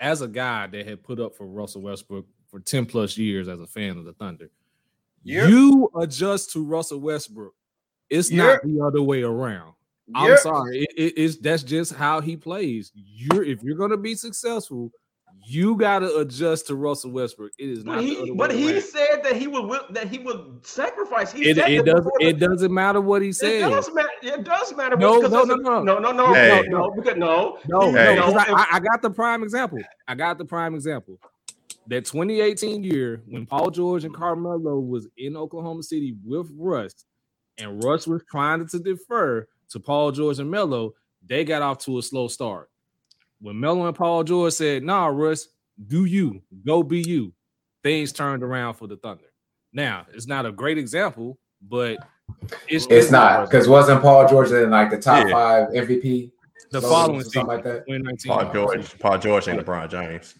as a guy that had put up for Russell Westbrook for 10 plus years as a fan of the Thunder, You're- you adjust to Russell Westbrook. It's not the other way around. I'm sorry. It, it- it's that's just how he plays. You're if you're gonna be successful, you gotta adjust to Russell Westbrook. It is not But the he, other but way he around. said that he would that he would sacrifice. He It, said it that doesn't it doesn't matter what he said. It does matter. It does matter. No, because no, that's no, a- no. no, no, no, Hey. no, no, because no, No, he- no, because I, I, I got the prime example. I got the prime example. That 2018 year when Paul George and Carmelo was in Oklahoma City with Russ, and Russ was trying to defer to Paul George and Melo, they got off to a slow start. When Melo and Paul George said, "Nah, Russ, do you go be you," things turned around for the Thunder. Now it's not a great example, but it's, It's not because wasn't Paul George in like the top Yeah. five MVP? the voters following or season, something like that. 2019. Paul George, Paul George, and LeBron James.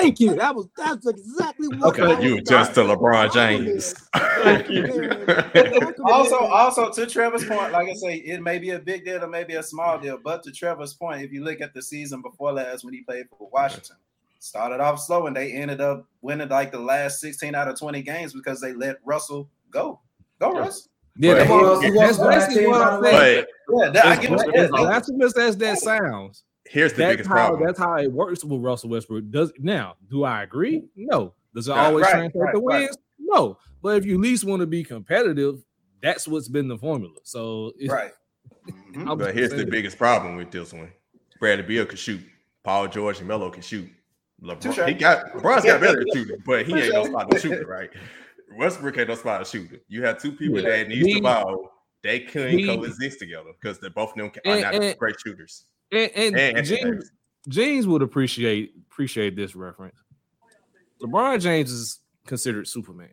Thank you. That was that's exactly what. Okay, I You just to LeBron. James. Thank you. Also, also to Trevor's point, like I say, it may be a big deal or maybe a small deal. But to Trevor's point, if you look at the season before last when he played for Washington, started off slow and they ended up winning like the last 16 out of 20 games because they let Russell go. Go, Russ. Yeah, But that's, who else- that's else on that basically what by I'm saying. Yeah, that, I get what bla- you're as as that sounds, here's the that's biggest how problem. that's how it works with Russell Westbrook. Does now do I agree? No. Does it Right, always right, translate right, to right. wins? No. But if you at least want to be competitive, that's what's been the formula. So it- Right. I'm But here's the saying. biggest problem with this one. Bradley Beal can shoot. Paul George and Melo can shoot. Touche. LeBron, he got LeBron's got better at shooting, but he ain't no spot to shooter, right? Westbrook ain't no spot to shooter. You have two people Yeah. that needs He- the ball. They couldn't coexist together because they both of them are And- not and- great shooters. And, and, And James, James would appreciate appreciate this reference. LeBron James is considered Superman.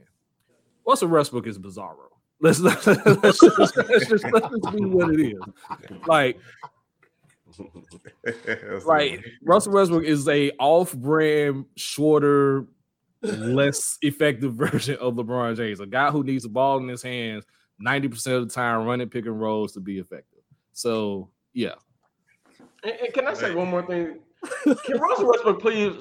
Russell Westbrook is Bizarro. Let's let's, let's, just, let's, just, let's just be what it is. Like like Russell Westbrook is a off-brand, shorter, less effective version of LeBron James, a guy who needs the ball in his hands 90% of the time, running pick and rolls to be effective. So, yeah. And, and can I say one more thing? Can Russell Westbrook please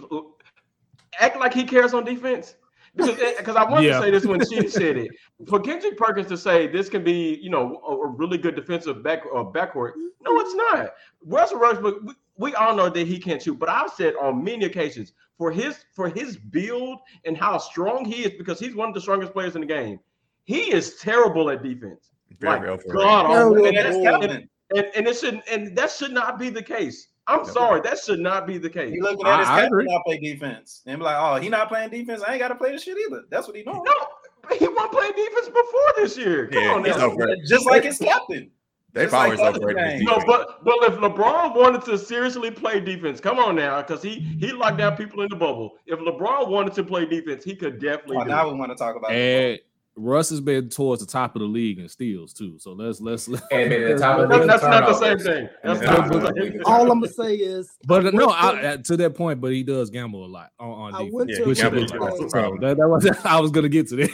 act like he cares on defense? Because eh, because I wanted Yeah. to say this when she said it. For Kendrick Perkins to say this can be, you know, a, a really good defensive back or backcourt. No, it's not. Russell Westbrook, we, we all know that he can't shoot, but I've said on many occasions for his for his build and how strong he is, because he's one of the strongest players in the game. He is terrible at defense. Very Like. God, Terrible awful. at and, and, Kelvin. and, and it should and that should not be the case. I'm Yep. sorry, that should not be the case. You looking at his I- I captain not play defense and be like, oh, he not playing defense. I ain't got to play the shit either. That's what he doing. No, he wasn't playing defense before this year. Come Yeah, on he's now. overrated. Just like his captain. They've Just like always other overrated his games. No, but but if LeBron wanted to seriously play defense, come on now, because he he locked down people in the bubble. If LeBron wanted to play defense, he could definitely Oh, do now it. we want to talk about And Russ has been towards the top of the league in steals, too. So, let's, let's, And been at the top of the league that's not the same thing. That's not the same thing. All I'm gonna say is, but no, I, to- that point, but he does gamble a lot on, on I defense. went Yeah, to he Which gambled is a big lot. time. That's the So problem. that, that was I was gonna get to that.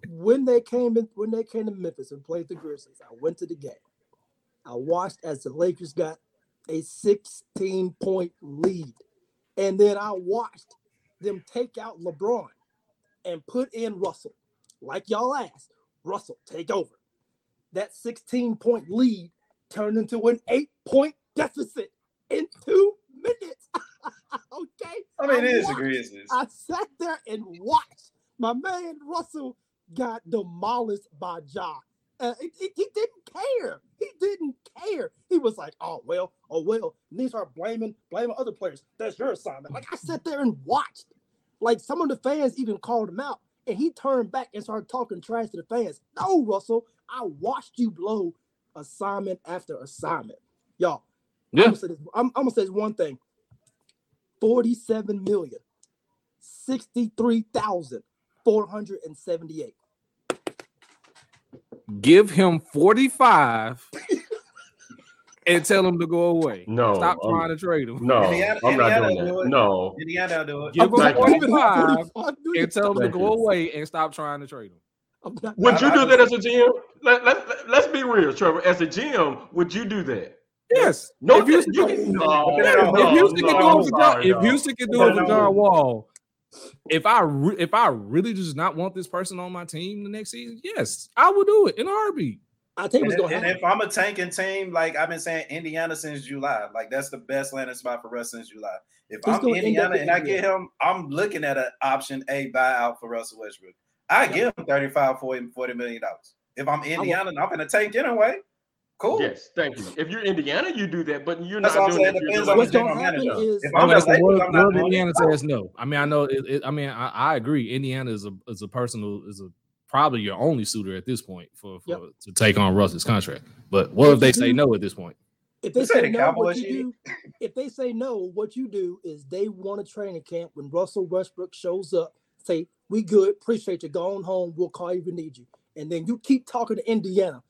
when they came in, when they came to Memphis and played the Grizzlies, I went to the game. I watched as the Lakers got a 16 point lead, and then I watched them take out LeBron and put in Russell. Like y'all asked, Russell take over. That 16 point lead turned into an eight point deficit in two minutes. okay, I mean, it is the watched- Grizzlies. I sat there and watched. My man Russell got demolished by Ja. Uh, he, he- he didn't care. He didn't care. He was like, "Oh well, oh well." And they start blaming blaming other players. That's your assignment. Like I sat there and watched. Like some of the fans even called him out, and he turned back and started talking trash to the fans. No, Russell, I watched you blow assignment after assignment, y'all. I'm gonna say this, I'm, I'm gonna say this one thing. 47 million, 63,478. Give him 45 and tell him to go away. No, Stop I'm- trying to trade him. No, Indiana- I'm not Indiana doing do that. it. No, Indiana do it. Give I'm gonna him Thank you. 45 45 million. and tell him to go away and stop trying to trade him. Not- would you I- I do that as a GM? Let, let, let, us be real, Trevor. As a GM, would you do that? Yes. No, if Houston, you, can- no, Yeah, no, if Houston can do I'm it for John, if no. Houston can do it for John Wall, if I re- if I really just not want this person on my team the next season, yes, I will do it in a heartbeat. I'll tell you And, what's if- going to and happen. if I'm a tanking team, like I've been saying, Indiana since July, like that's the best landing spot for us since July. If He's I'm gonna end up Indiana in and I get him, I'm looking at an option A buyout for Russell Westbrook. I give him 35, 40, 40 million dollars. If I'm Indiana and I'm gonna tank anyway, cool. Yes, thank you. If you're Indiana, you do that, but you're That's not what doing saying. that. if Depends you're on What's going to general happen is If I'm Unless the the world, I'm not world Indiana says no. I mean, I know. It, it, I mean, I, I agree. Indiana is a is a person who is a probably your only suitor at this point for, for Yep. to take on Russ's contract. But what if they say no at this point? If they You say say the no, what you do, if they say no, what you do is day one of training camp when Russell Westbrook shows up, say, We good, appreciate you, going home, we'll call you if we need you. And then you keep talking to Indiana.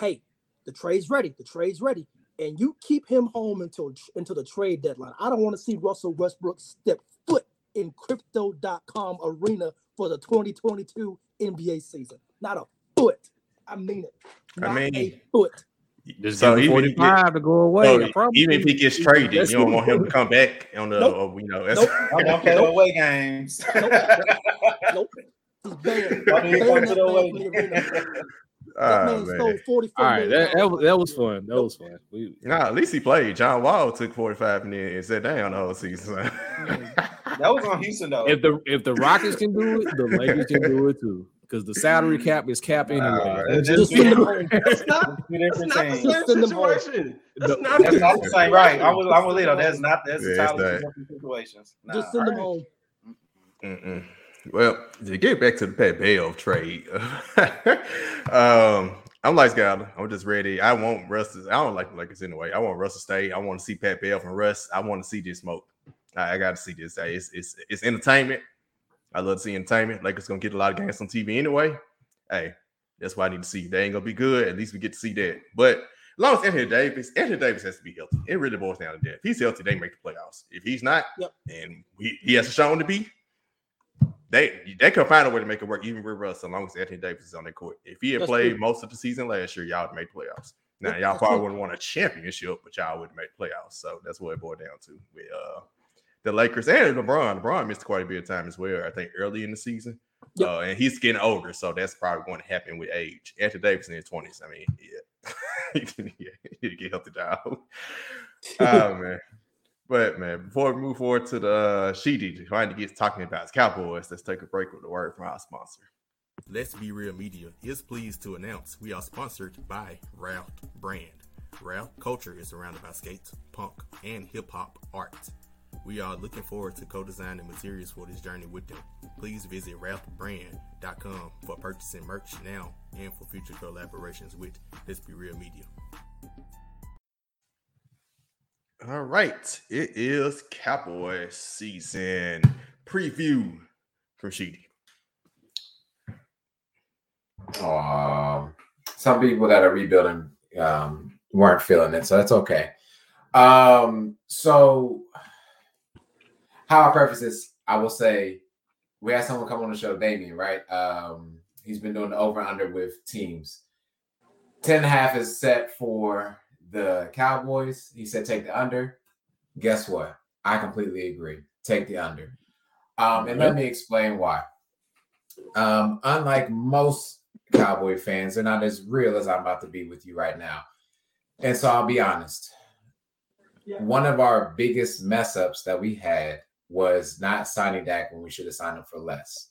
Hey, the trade's ready, the trade's ready. And you keep him home until until the trade deadline. I don't want to see Russell Westbrook step foot in crypto.com arena for the 2022 NBA season. Not a foot. I mean it. I mean, a foot. Just So give him even if- 45 to go away. So, I even if he gets traded, you don't want him to come back on the, Nope. or, you know, that's, Nope. I'm gonna play the away games. Nope. He's banned. Why do you Banned come that to the man away from the arena. game? That oh, man man. 44 All right, that, that, was, that was fun. That was fun. We, Nah, at least he played. John Wall took 45 minutes and then sat down the whole season. That was on Houston though. if the if the Rockets can do it, the Lakers can do it too. Because the salary cap is cap anyway. Uh, It's Just just send two them home. That's not, that's not the same Send them home. situation. That's not, That's the same, right? I'm with, I'm with Lito. That's not that's Yeah, it's entirely different situations. Nah, Just send them home. Mm-mm. Well, to get back to the Pat Bev trade, um, I'm like Skyler. I'm just ready. I want Russ. To, I don't like the Lakers anyway. I want Russ to stay. I want to see Pat Bev from Russ. I want to see this smoke. I, I got to see this. It's, it's it's entertainment. I love to see entertainment. Lakers gonna get a lot of games on TV anyway. Hey, that's why I need to see. They ain't gonna be good. At least we get to see that. But as long as Anthony Davis, Anthony Davis has to be healthy. It really boils down to that. If he's healthy, they make the playoffs. If he's not, Yep. and we, he hasn't shown to be, they they could find a way to make it work even with Russ, as long as Anthony Davis is on the court. If he had That's played true. most of the season last year, y'all would make playoffs. Now y'all probably wouldn't want a championship, but y'all would make playoffs. So that's what it boiled down to with uh the Lakers and LeBron. LeBron missed quite a bit of time as well. I think early in the season. Yep. Uh, and he's getting older, so that's probably going to happen with age. Anthony Davis in his twenties. I mean, yeah, he didn't get healthy down. oh man. But man, before we move forward to the uh, trying to get talking about Cowboys, let's take a break with a word from our sponsor. Let's Be Real Media is pleased to announce we are sponsored by Wrath Brand. Wrath culture is surrounded by skates, punk, and hip hop art. We are looking forward to co-designing materials for this journey with them. Please visit wrathbrand.com for purchasing merch now and for future collaborations with Let's Be Real Media. All right, it is Cowboys season preview from Sheedy. Um, some people that are rebuilding um, weren't feeling it, so that's okay. Um, so how I preface this, I will say we had someone come on the show, Damien, right? Um, he's been doing the over under with teams. 10 and a half is set for the Cowboys. He said take the under. Guess what? I completely agree. Take the under. Um, and let me explain why. Um, unlike most Cowboy fans, they're not as real as I'm about to be with you right now. And so I'll be honest. One of our biggest mess ups that we had was not signing Dak when we should have signed him for less.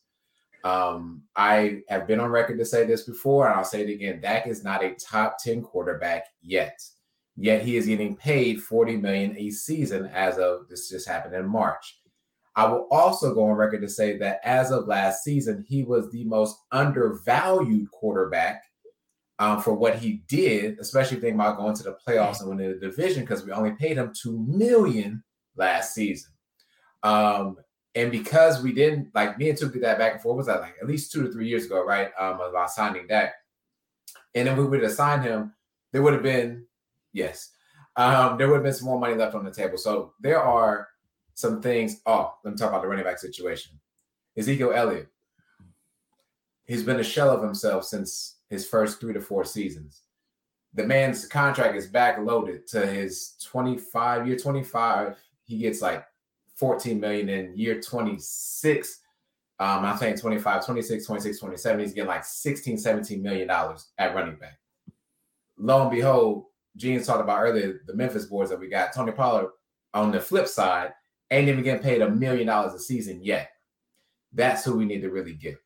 Um, I have been on record to say this before, and I'll say it again. Dak is not a top 10 quarterback yet. Yet he is getting paid 40 million a season as of this just happened in March. I will also go on record to say that as of last season, he was the most undervalued quarterback um, for what he did, especially thinking about going to the playoffs and winning the division because we only paid him two million last season. Um, and because we didn't like me and Took that back and forth, was that like at least two to three years ago, right? Um, about signing that, And then we would have signed him, there would have been, yes, um, there would have been some more money left on the table. So there are some things. Oh, let me talk about the running back situation. Ezekiel Elliott. He's been a shell of himself since his first three to four seasons. The man's contract is backloaded to his 25 year 25. He gets like 14 million in year 26. Um, I think 25, 26, 26, 27. He's getting like 16, 17 million dollars at running back. Lo and behold, Jeans talked about earlier the Memphis boys that we got. Tony Pollard on the flip side ain't even getting paid a million dollars a season yet. That's who we need to really get.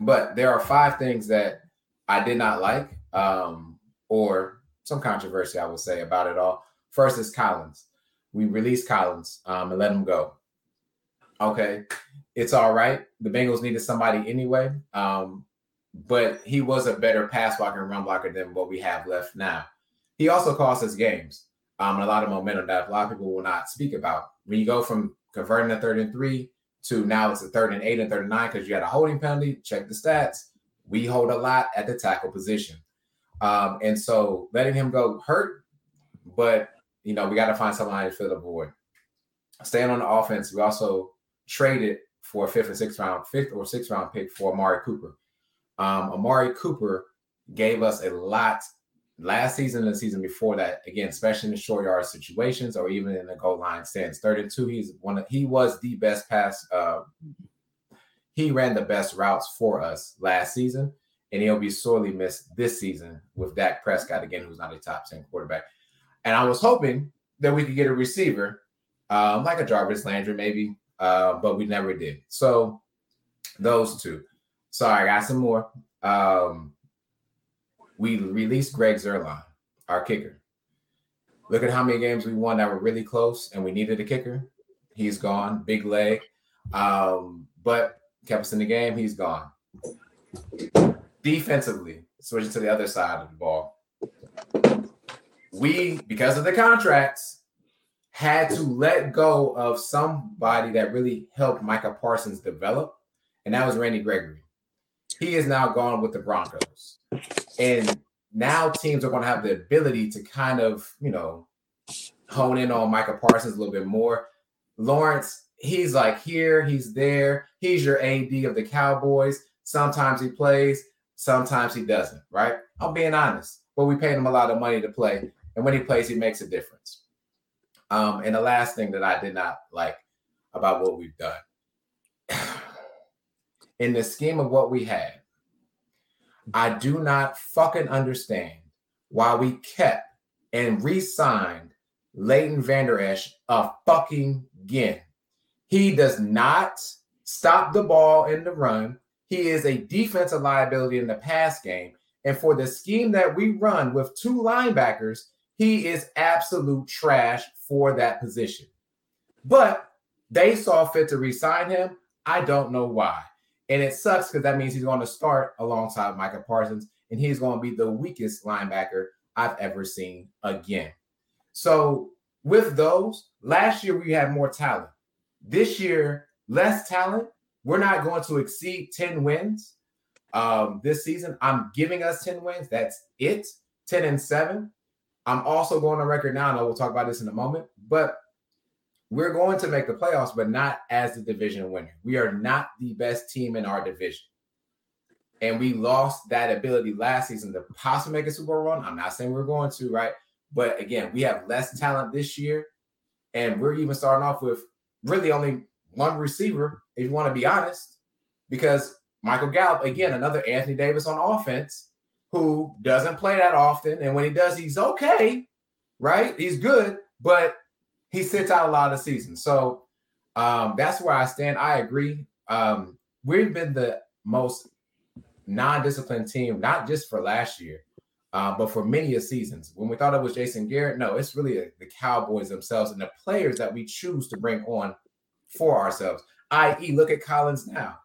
But there are five things that I did not like, um, or some controversy, I would say, about it all. First is Collins. We released Collins um, and let him go. Okay, it's all right. The Bengals needed somebody anyway, um, but he was a better pass blocker and run blocker than what we have left now. He also cost us games, um, and a lot of momentum that a lot of people will not speak about. When you go from converting a third and three to now it's a third and eight and third and nine because you had a holding penalty. Check the stats. We hold a lot at the tackle position. Um, and so letting him go hurt, but you know, we got to find somebody to fill the void. Staying on the offense, we also traded for a fifth and sixth round, fifth or sixth round pick for Amari Cooper. Um, Amari Cooper gave us a lot last season and the season before that. Again, especially in the short yard situations or even in the goal line stands. Third and two, he's one of he was the best pass. Uh, he ran the best routes for us last season, and he'll be sorely missed this season with Dak Prescott again, who's not a top 10 quarterback. And I was hoping that we could get a receiver, um, like a Jarvis Landry, maybe, uh, but we never did. So those two. Sorry, I got some more. Um, we released Greg Zuerlein, our kicker. Look at how many games we won that were really close, and we needed a kicker. He's gone, big leg, um, but kept us in the game. He's gone. Defensively, switching to the other side of the ball, we because of the contracts had to let go of somebody that really helped Micah Parsons develop, and that was Randy Gregory. He is now gone with the Broncos. And now teams are going to have the ability to kind of, you know, hone in on Micah Parsons a little bit more. Lawrence he's like here, he's there. He's your AD of the Cowboys. Sometimes he plays, sometimes he doesn't, right? I'm being honest, but we paid him a lot of money to play. And when he plays, he makes a difference. Um, and the last thing that I did not like about what we've done in the scheme of what we had, I do not fucking understand why we kept and re-signed Leighton Vander Esch a fucking again. He does not stop the ball in the run. He is a defensive liability in the pass game. And for the scheme that we run with two linebackers, he is absolute trash for that position. But they saw fit to re-sign him. I don't know why. And it sucks because that means he's going to start alongside Micah Parsons, and he's going to be the weakest linebacker I've ever seen again. So, with those, last year we had more talent. This year, less talent. We're not going to exceed 10 wins um, this season. I'm giving us 10 wins. That's it. 10 and 7. I'm also going on record now, and we'll talk about this in a moment, but we're going to make the playoffs, but not as the division winner. We are not the best team in our division. And we lost that ability last season to possibly make a Super Bowl run. I'm not saying we're going to, right? But again, we have less talent this year. And we're even starting off with really only one receiver, if you want to be honest, because Michael Gallup, again, another Anthony Davis on offense who doesn't play that often. And when he does, he's okay, right? He's good, but he sits out a lot of the season. So um, that's where I stand. I agree. Um, we've been the most non-disciplined team, not just for last year, uh, but for many of seasons. When we thought it was Jason Garrett, no, it's really a, the Cowboys themselves and the players that we choose to bring on for ourselves. I.e., look at Collins now,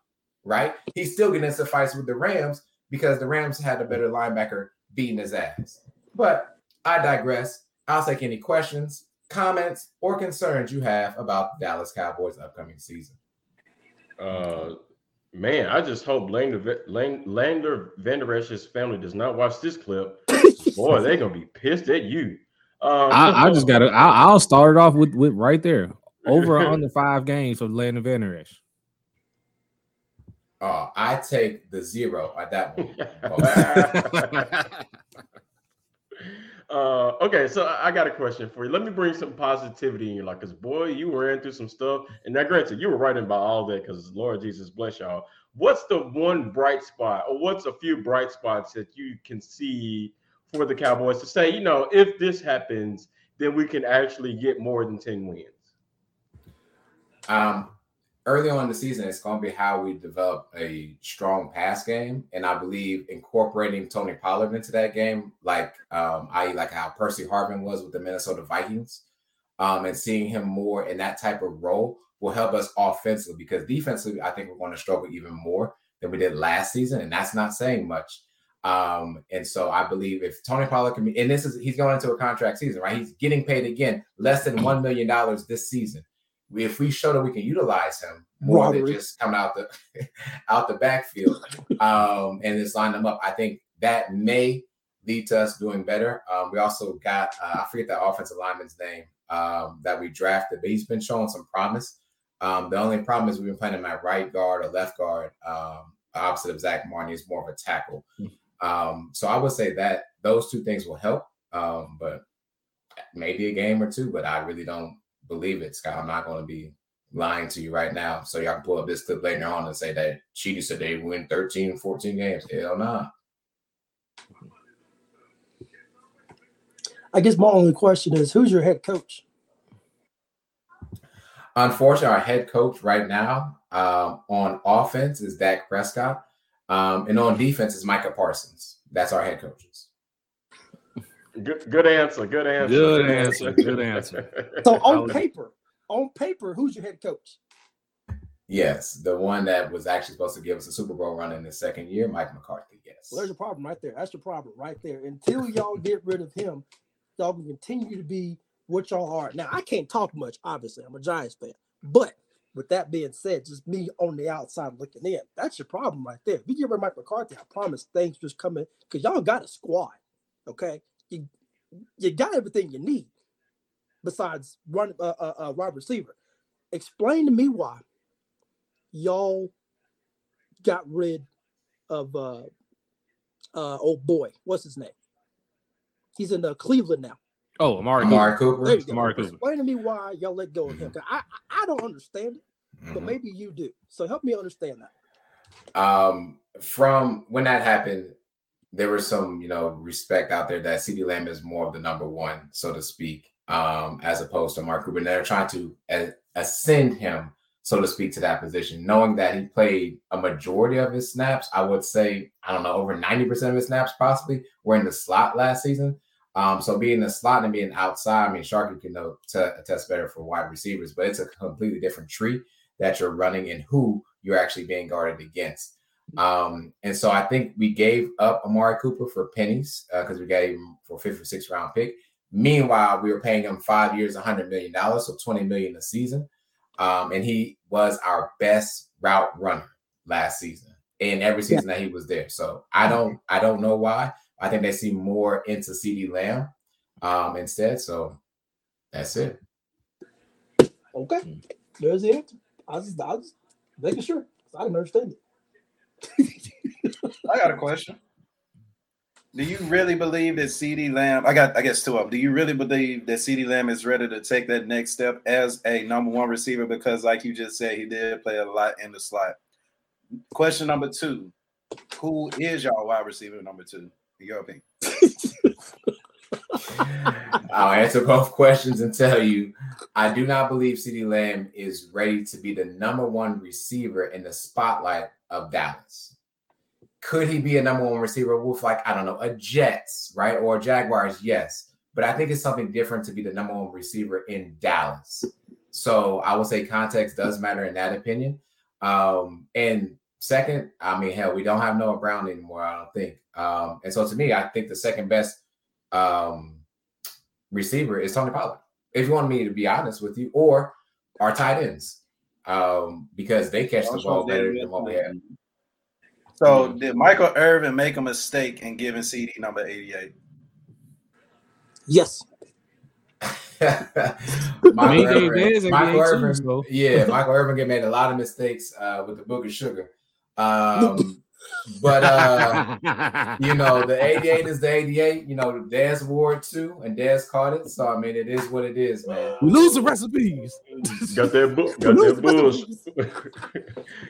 right? He's still getting into fights with the Rams because the Rams had a better linebacker beating his ass. But I digress. I'll take any questions, comments, or concerns you have about the Dallas Cowboys upcoming season. Uh, man, I just hope Lander, Lander Vander Esch's family does not watch this clip. Boy, they're gonna be pissed at you. Um, I, I, just gotta. I, will start it off with with right there. Over under five games for Landon Vander Esch. Uh, I take the zero at that one. uh, okay, so I got a question for you. Let me bring some positivity in your life, because boy, you ran through some stuff. And now, granted, you were writing about all that because Lord Jesus bless y'all. What's the one bright spot, or what's a few bright spots that you can see for the Cowboys to say, you know, if this happens, then we can actually get more than 10 wins? Um, early on in the season, it's going to be how we develop a strong pass game, and I believe incorporating Tony Pollard into that game, like um, I like how Percy Harvin was with the Minnesota Vikings, um, and seeing him more in that type of role will help us offensively because defensively, I think we're going to struggle even more than we did last season, and that's not saying much. Um, and so I believe if Tony Pollard can be, and this is he's going into a contract season, right? He's getting paid again less than one million dollars this season if we show that we can utilize him more Robbery. than just coming out the out the backfield um, and just line them up, I think that may lead to us doing better. Um, we also got uh, I forget that offensive lineman's name um, that we drafted, but he's been showing some promise. Um, the only problem is we've been playing him at right guard or left guard, um, opposite of Zack Martin. He's more of a tackle. Hmm. Um, so I would say that those two things will help, but maybe a game or two. But I really don't believe it, Scott. I'm not going to be lying to you right now. So y'all can pull up this clip later on and say that Cheetah said they win 13, 14 games. Hell nah. I guess my only question is who's your head coach? Unfortunately, our head coach right now um, on offense is Dak Prescott. Um, and on defense is Micah Parsons. That's our head coaches. Good, good answer. Good answer. Good answer. Good answer. So on paper, on paper, who's your head coach? Yes, the one that was actually supposed to give us a Super Bowl run in the second year, Mike McCarthy. Yes. Well, there's a problem right there. That's the problem right there. Until y'all get rid of him, y'all can continue to be what y'all are. Now, I can't talk much, obviously. I'm a Giants fan. But with that being said, just me on the outside looking in, that's your problem right there. If you get rid of Mike McCarthy, I promise things just coming because y'all got a squad. Okay you you got everything you need besides run a uh, uh, uh, wide receiver. explain to me why y'all got rid of uh uh old boy. What's his name? He's in uh, Cleveland now. Oh, Amari. Amari Cooper. Cooper. There you go. Amari Cooper. Explain to me why y'all let go of him. I I I don't understand it, but Mhm. maybe you do. So help me understand that. um, from when that happened, there was some, you know, respect out there that CeeDee Lamb is more of the number one, so to speak, um, as opposed to Mark Cuban. They're trying to ascend him, so to speak, to that position, knowing that he played a majority of his snaps. I would say, I don't know, over 90% of his snaps possibly were in the slot last season. Um, so being in the slot and being outside, I mean, Sharky can know to attest better for wide receivers, but it's a completely different tree that you're running and who you're actually being guarded against. Um, and so I think we gave up Amari Cooper for pennies because we gave him for fifth or sixth round pick. Meanwhile, we were paying him five years, $100 million, so 20 million a season. Um, and he was our best route runner last season in every season that he was there. So I don't I don't know why. I think they see more into CeeDee Lamb um, instead. So that's it. Okay. There's the answer. I just, I was making sure. I didn't understand it. I got a question. Do you really believe that CeeDee Lamb? I got, I guess two of them. Do you really believe that CeeDee Lamb is ready to take that next step as a number one receiver? Because, like you just said, he did play a lot in the slot. Question number two: Who is y'all wide receiver number two? In your opinion? I'll answer both questions and tell you I do not believe CeeDee Lamb is ready to be the number one receiver in the spotlight of Dallas. Could he be a number one receiver with, like, I don't know, a Jets, right? Or Jaguars? Yes. But I think it's something different to be the number one receiver in Dallas. So I would say context does matter in that opinion. Um, and second, I mean, hell, we don't have Noah Brown anymore, I don't think. Um, and so to me, I think the second best um, receiver is Tony Pollard. If you want me to be honest with you, or our tight ends, um, because they catch the ball better than what we have. So, did Michael Irvin make a mistake in giving CeeDee number eighty-eight? Yes. Michael Irvin- Michael Irvin- yeah, Michael Irvin made a lot of mistakes uh, with the book of sugar. Um, but uh, you know, the 88 is the 88. You know, Dez wore it too, and Dez caught it. So I mean, it is what it is, man. we lose the recipes. Got that book. Got that bullshit.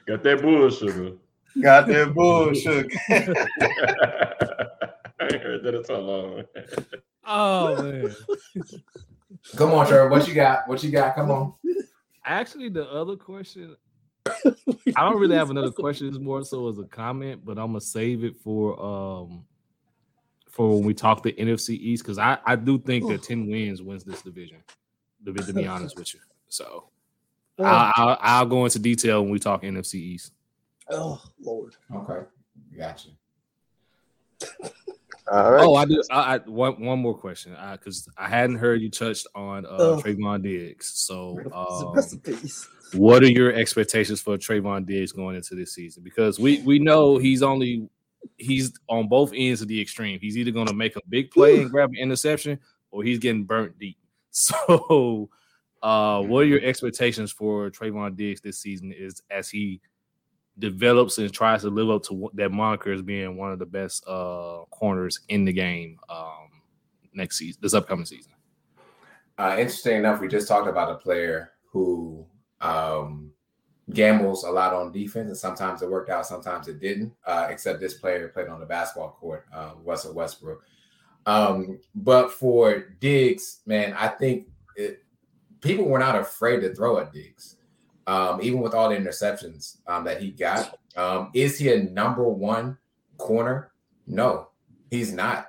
got that bullshit. Got that bullshit. I ain't heard that in so long. Oh man. Come on, Trevor. What you got? What you got? Come on. Actually, the other question, I don't really have another question. It's more so as a comment, but I'm gonna save it for um for when we talk the NFC East because I I do think that ten wins wins this division. To be, to be honest with you, so Oh, I'll, I'll, I'll go into detail when we talk NFC East. oh Lord. Okay, gotcha. All right. Oh, I do. I, I one one more question because I hadn't heard you touched on uh, Oh. Trevon Diggs. So, um, recipes. What are your expectations for Trevon Diggs going into this season? Because we we know he's only he's on both ends of the extreme. He's either going to make a big play and grab an interception, or he's getting burnt deep. So, uh, what are your expectations for Trevon Diggs this season? Is as he develops and tries to live up to that moniker as being one of the best uh corners in the game um next season, this upcoming season. Uh, interesting enough, we just talked about a player who um, gambles a lot on defense, and sometimes it worked out, sometimes it didn't. Uh, except this player played on the basketball court, uh, Russell Westbrook. Um, but for Diggs, man, I think it, people were not afraid to throw at Diggs, um, even with all the interceptions um, that he got. Um, is he a number one corner? No, he's not.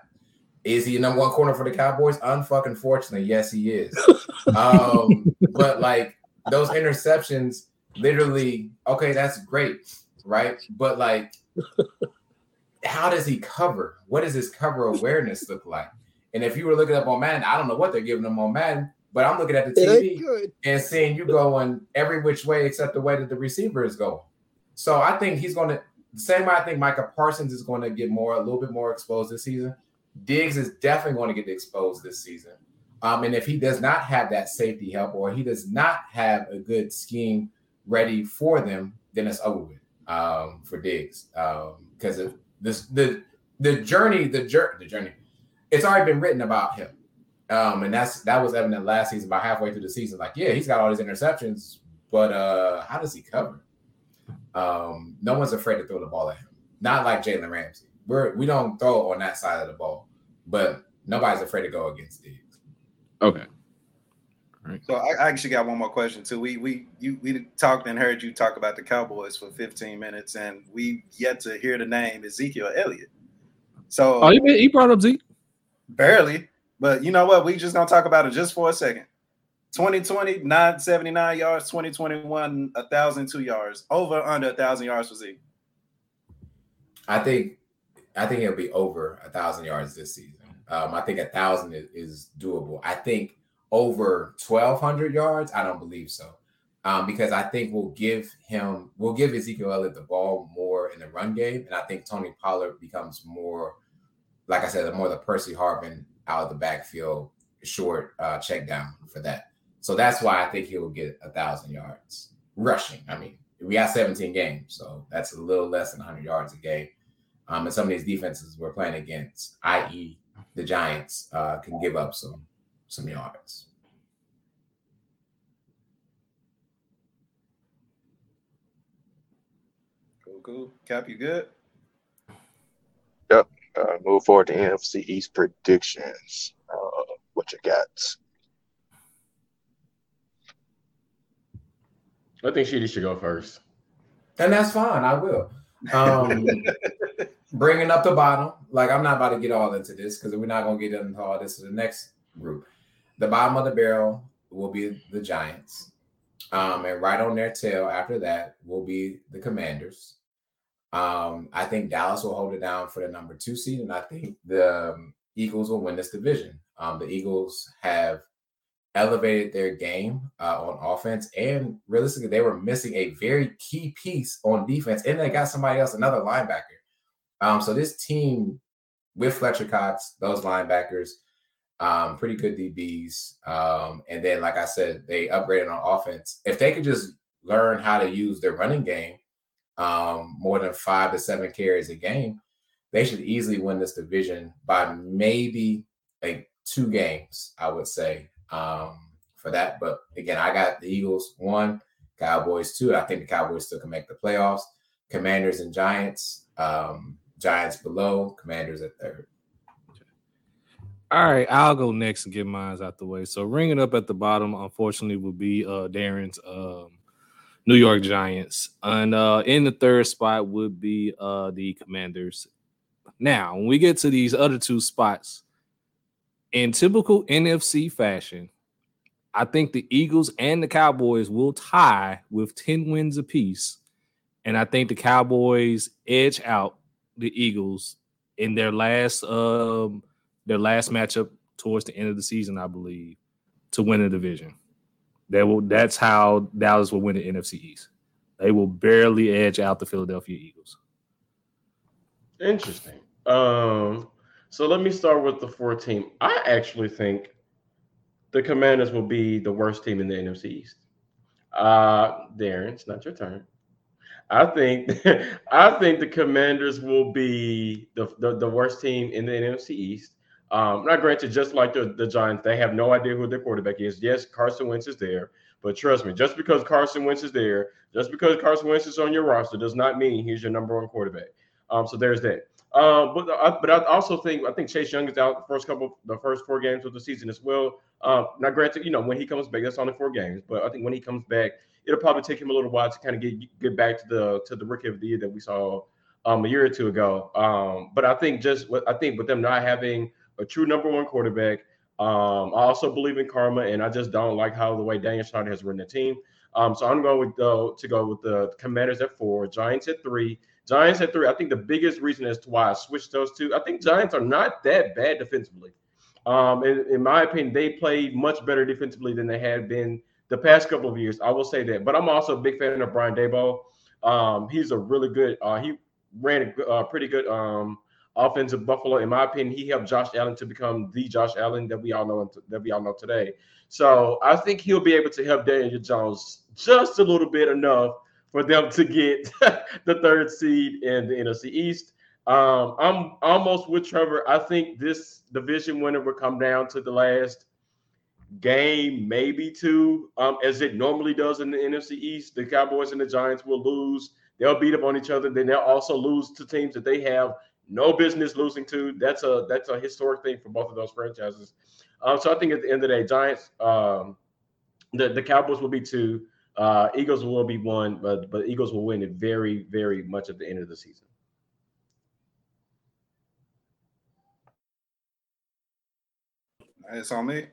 Is he a number one corner for the Cowboys? Unfucking fortunately, yes, he is. um, but like those interceptions, literally, okay, that's great, right? But like, how does he cover? What does his cover awareness look like? And if you were looking up on Madden, I don't know what they're giving him on Madden, but I'm looking at the TV and seeing you going every which way except the way that the receiver is going. So I think he's going to the same way I think Micah Parsons is going to get more a little bit more exposed this season. Diggs is definitely going to get exposed this season. Um, and if he does not have that safety help or he does not have a good scheme ready for them, then it's over with um, for Diggs. Because um, this the the journey, the journey, the journey, it's already been written about him. Um, and that's that was evident last season, about halfway through the season. Like, yeah, he's got all these interceptions, but uh, how does he cover? Um, no one's afraid to throw the ball at him. Not like Jalen Ramsey. We're we don't throw on that side of the ball, but nobody's afraid to go against Diggs. Okay. Right. So I actually got one more question too. We we you we talked and heard you talk about the Cowboys for 15 minutes, and we yet to hear the name Ezekiel Elliott. So oh, he brought up Zeke barely, but you know what? We just gonna talk about it just for a second. 2020, 979 yards, 2021, 1,002 yards, over under 1,000 yards for Zeke. I think I think it'll be over a thousand yards this season. Um, I think a thousand is, is, doable. I think over twelve hundred yards, I don't believe so. Um, because I think we'll give him, we'll give Ezekiel Elliott the ball more in the run game, and I think Tony Pollard becomes more, like I said, more the Percy Harvin out of the backfield, short uh, check down for that. So that's why I think he will get a thousand yards rushing. I mean, we got 17 games, so that's a little less than 100 yards a game. Um, and some of these defenses we're playing against, i.e., the Giants, uh, can give up some some yards. Cool, cool. Cap, you good? Yep. Uh, move forward to NFC East predictions. Uh, what you got? I think she should go first. And that's fine. I will. Um, bringing up the bottom, like I'm not about to get all into this because we're not going to get into all this the next group. The bottom of the barrel will be the Giants. Um, and right on their tail after that will be the Commanders. Um, I think Dallas will hold it down for the number two seed, and I think the um, Eagles will win this division. Um, the Eagles have elevated their game uh, on offense, and realistically, they were missing a very key piece on defense, and they got somebody else, another linebacker. Um, so this team with Fletcher Cox, those linebackers, um, pretty good DBs, um, and then like I said, they upgraded on offense. If they could just learn how to use their running game, um, more than five to seven carries a game, they should easily win this division by maybe like two games, I would say um, for that. But again, I got the Eagles one, Cowboys two. I think the Cowboys still can make the playoffs. Commanders and Giants. Um, Giants below, Commanders at third. All right, I'll go next and get mine out the way. So ringing up at the bottom, unfortunately, will be uh Darren's um, New York Giants, and uh, in the third spot would be uh the Commanders. Now, when we get to these other two spots, in typical NFC fashion, I think the Eagles and the Cowboys will tie with 10 wins apiece. And I think the Cowboys edge out the Eagles in their last um their last matchup towards the end of the season, I believe, to win the division. That will that's how Dallas will win the NFC East. They will barely edge out the Philadelphia Eagles. Interesting. Um so let me start with the four team. I actually think the Commanders will be the worst team in the NFC East. Uh, Darren, it's not your turn. I think I think the Commanders will be the, the, the worst team in the NFC East. Um, not granted, just like the, the Giants, they have no idea who their quarterback is. Yes, Carson Wentz is there, but trust me, just because Carson Wentz is there, just because Carson Wentz is on your roster, does not mean he's your number one quarterback. Um, so there's that. Um, but I, but I also think I think Chase Young is out the first couple the first four games of the season as well. Um, now, granted, you know when he comes back, that's only four games, but I think when he comes back, it'll probably take him a little while to kind of get get back to the to the rookie of the year that we saw um, a year or two ago. Um, but I think just I think with them not having a true number one quarterback, um, I also believe in karma, and I just don't like how the way Daniel Snyder has run the team. Um, so I'm going with the, to go with the Commanders at four, Giants at three. Giants at three. I think the biggest reason as to why I switched those two, I think Giants are not that bad defensively. Um, in, in my opinion, they played much better defensively than they had been the past couple of years. I will say that. But I'm also a big fan of Brian Daboll. Um, he's a really good. Uh, he ran a uh, pretty good um, offense of Buffalo. In my opinion, he helped Josh Allen to become the Josh Allen that we all know that we all know today. So I think he'll be able to help Daniel Jones just a little bit enough for them to get the third seed in the NFC East. Um, I'm almost with Trevor. I think this division winner will come down to the last game, maybe two, um, as it normally does in the NFC East. The Cowboys and the Giants will lose. They'll beat up on each other. Then they'll also lose to teams that they have no business losing to. That's a that's a historic thing for both of those franchises. Um, so I think at the end of the day, Giants, um, the the Cowboys will be two. Uh, Eagles will be one, but but Eagles will win it very very much at the end of the season. It's on me.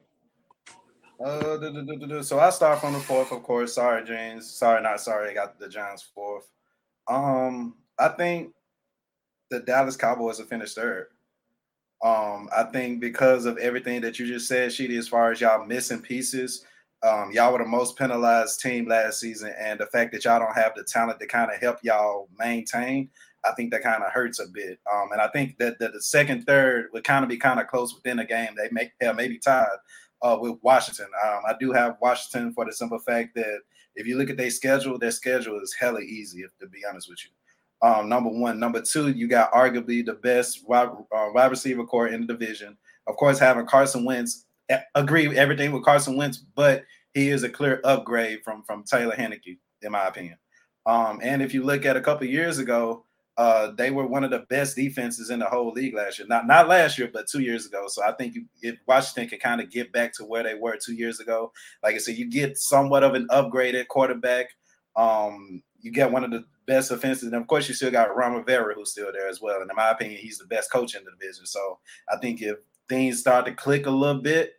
Uh, so I start from the fourth, of course. Sorry, James. Sorry, not sorry. I got the Giants fourth. Um, I think the Dallas Cowboys have finished third. Um, I think because of everything that you just said, Sheedy, as far as y'all missing pieces, um, y'all were the most penalized team last season, and the fact that y'all don't have the talent to kind of help y'all maintain, I think that kind of hurts a bit. Um, and I think that, that the second, third would kind of be kind of close within the game. They make hell maybe tied uh, with Washington. Um, I do have Washington for the simple fact that if you look at their schedule, their schedule is hella easy. If to be honest with you. Um, number one, number two, you got arguably the best wide, uh, wide receiver core in the division. Of course, having Carson Wentz, agree with everything with Carson Wentz, but he is a clear upgrade from from Taylor Heinicke, in my opinion. Um, and if you look at a couple years ago, uh, they were one of the best defenses in the whole league last year. Not not last year, but two years ago. So I think you, if Washington can kind of get back to where they were two years ago, like I said, you get somewhat of an upgraded quarterback. Um, you get one of the best offenses, and of course, you still got Ron Rivera who's still there as well. And in my opinion, he's the best coach in the division. So I think if things start to click a little bit,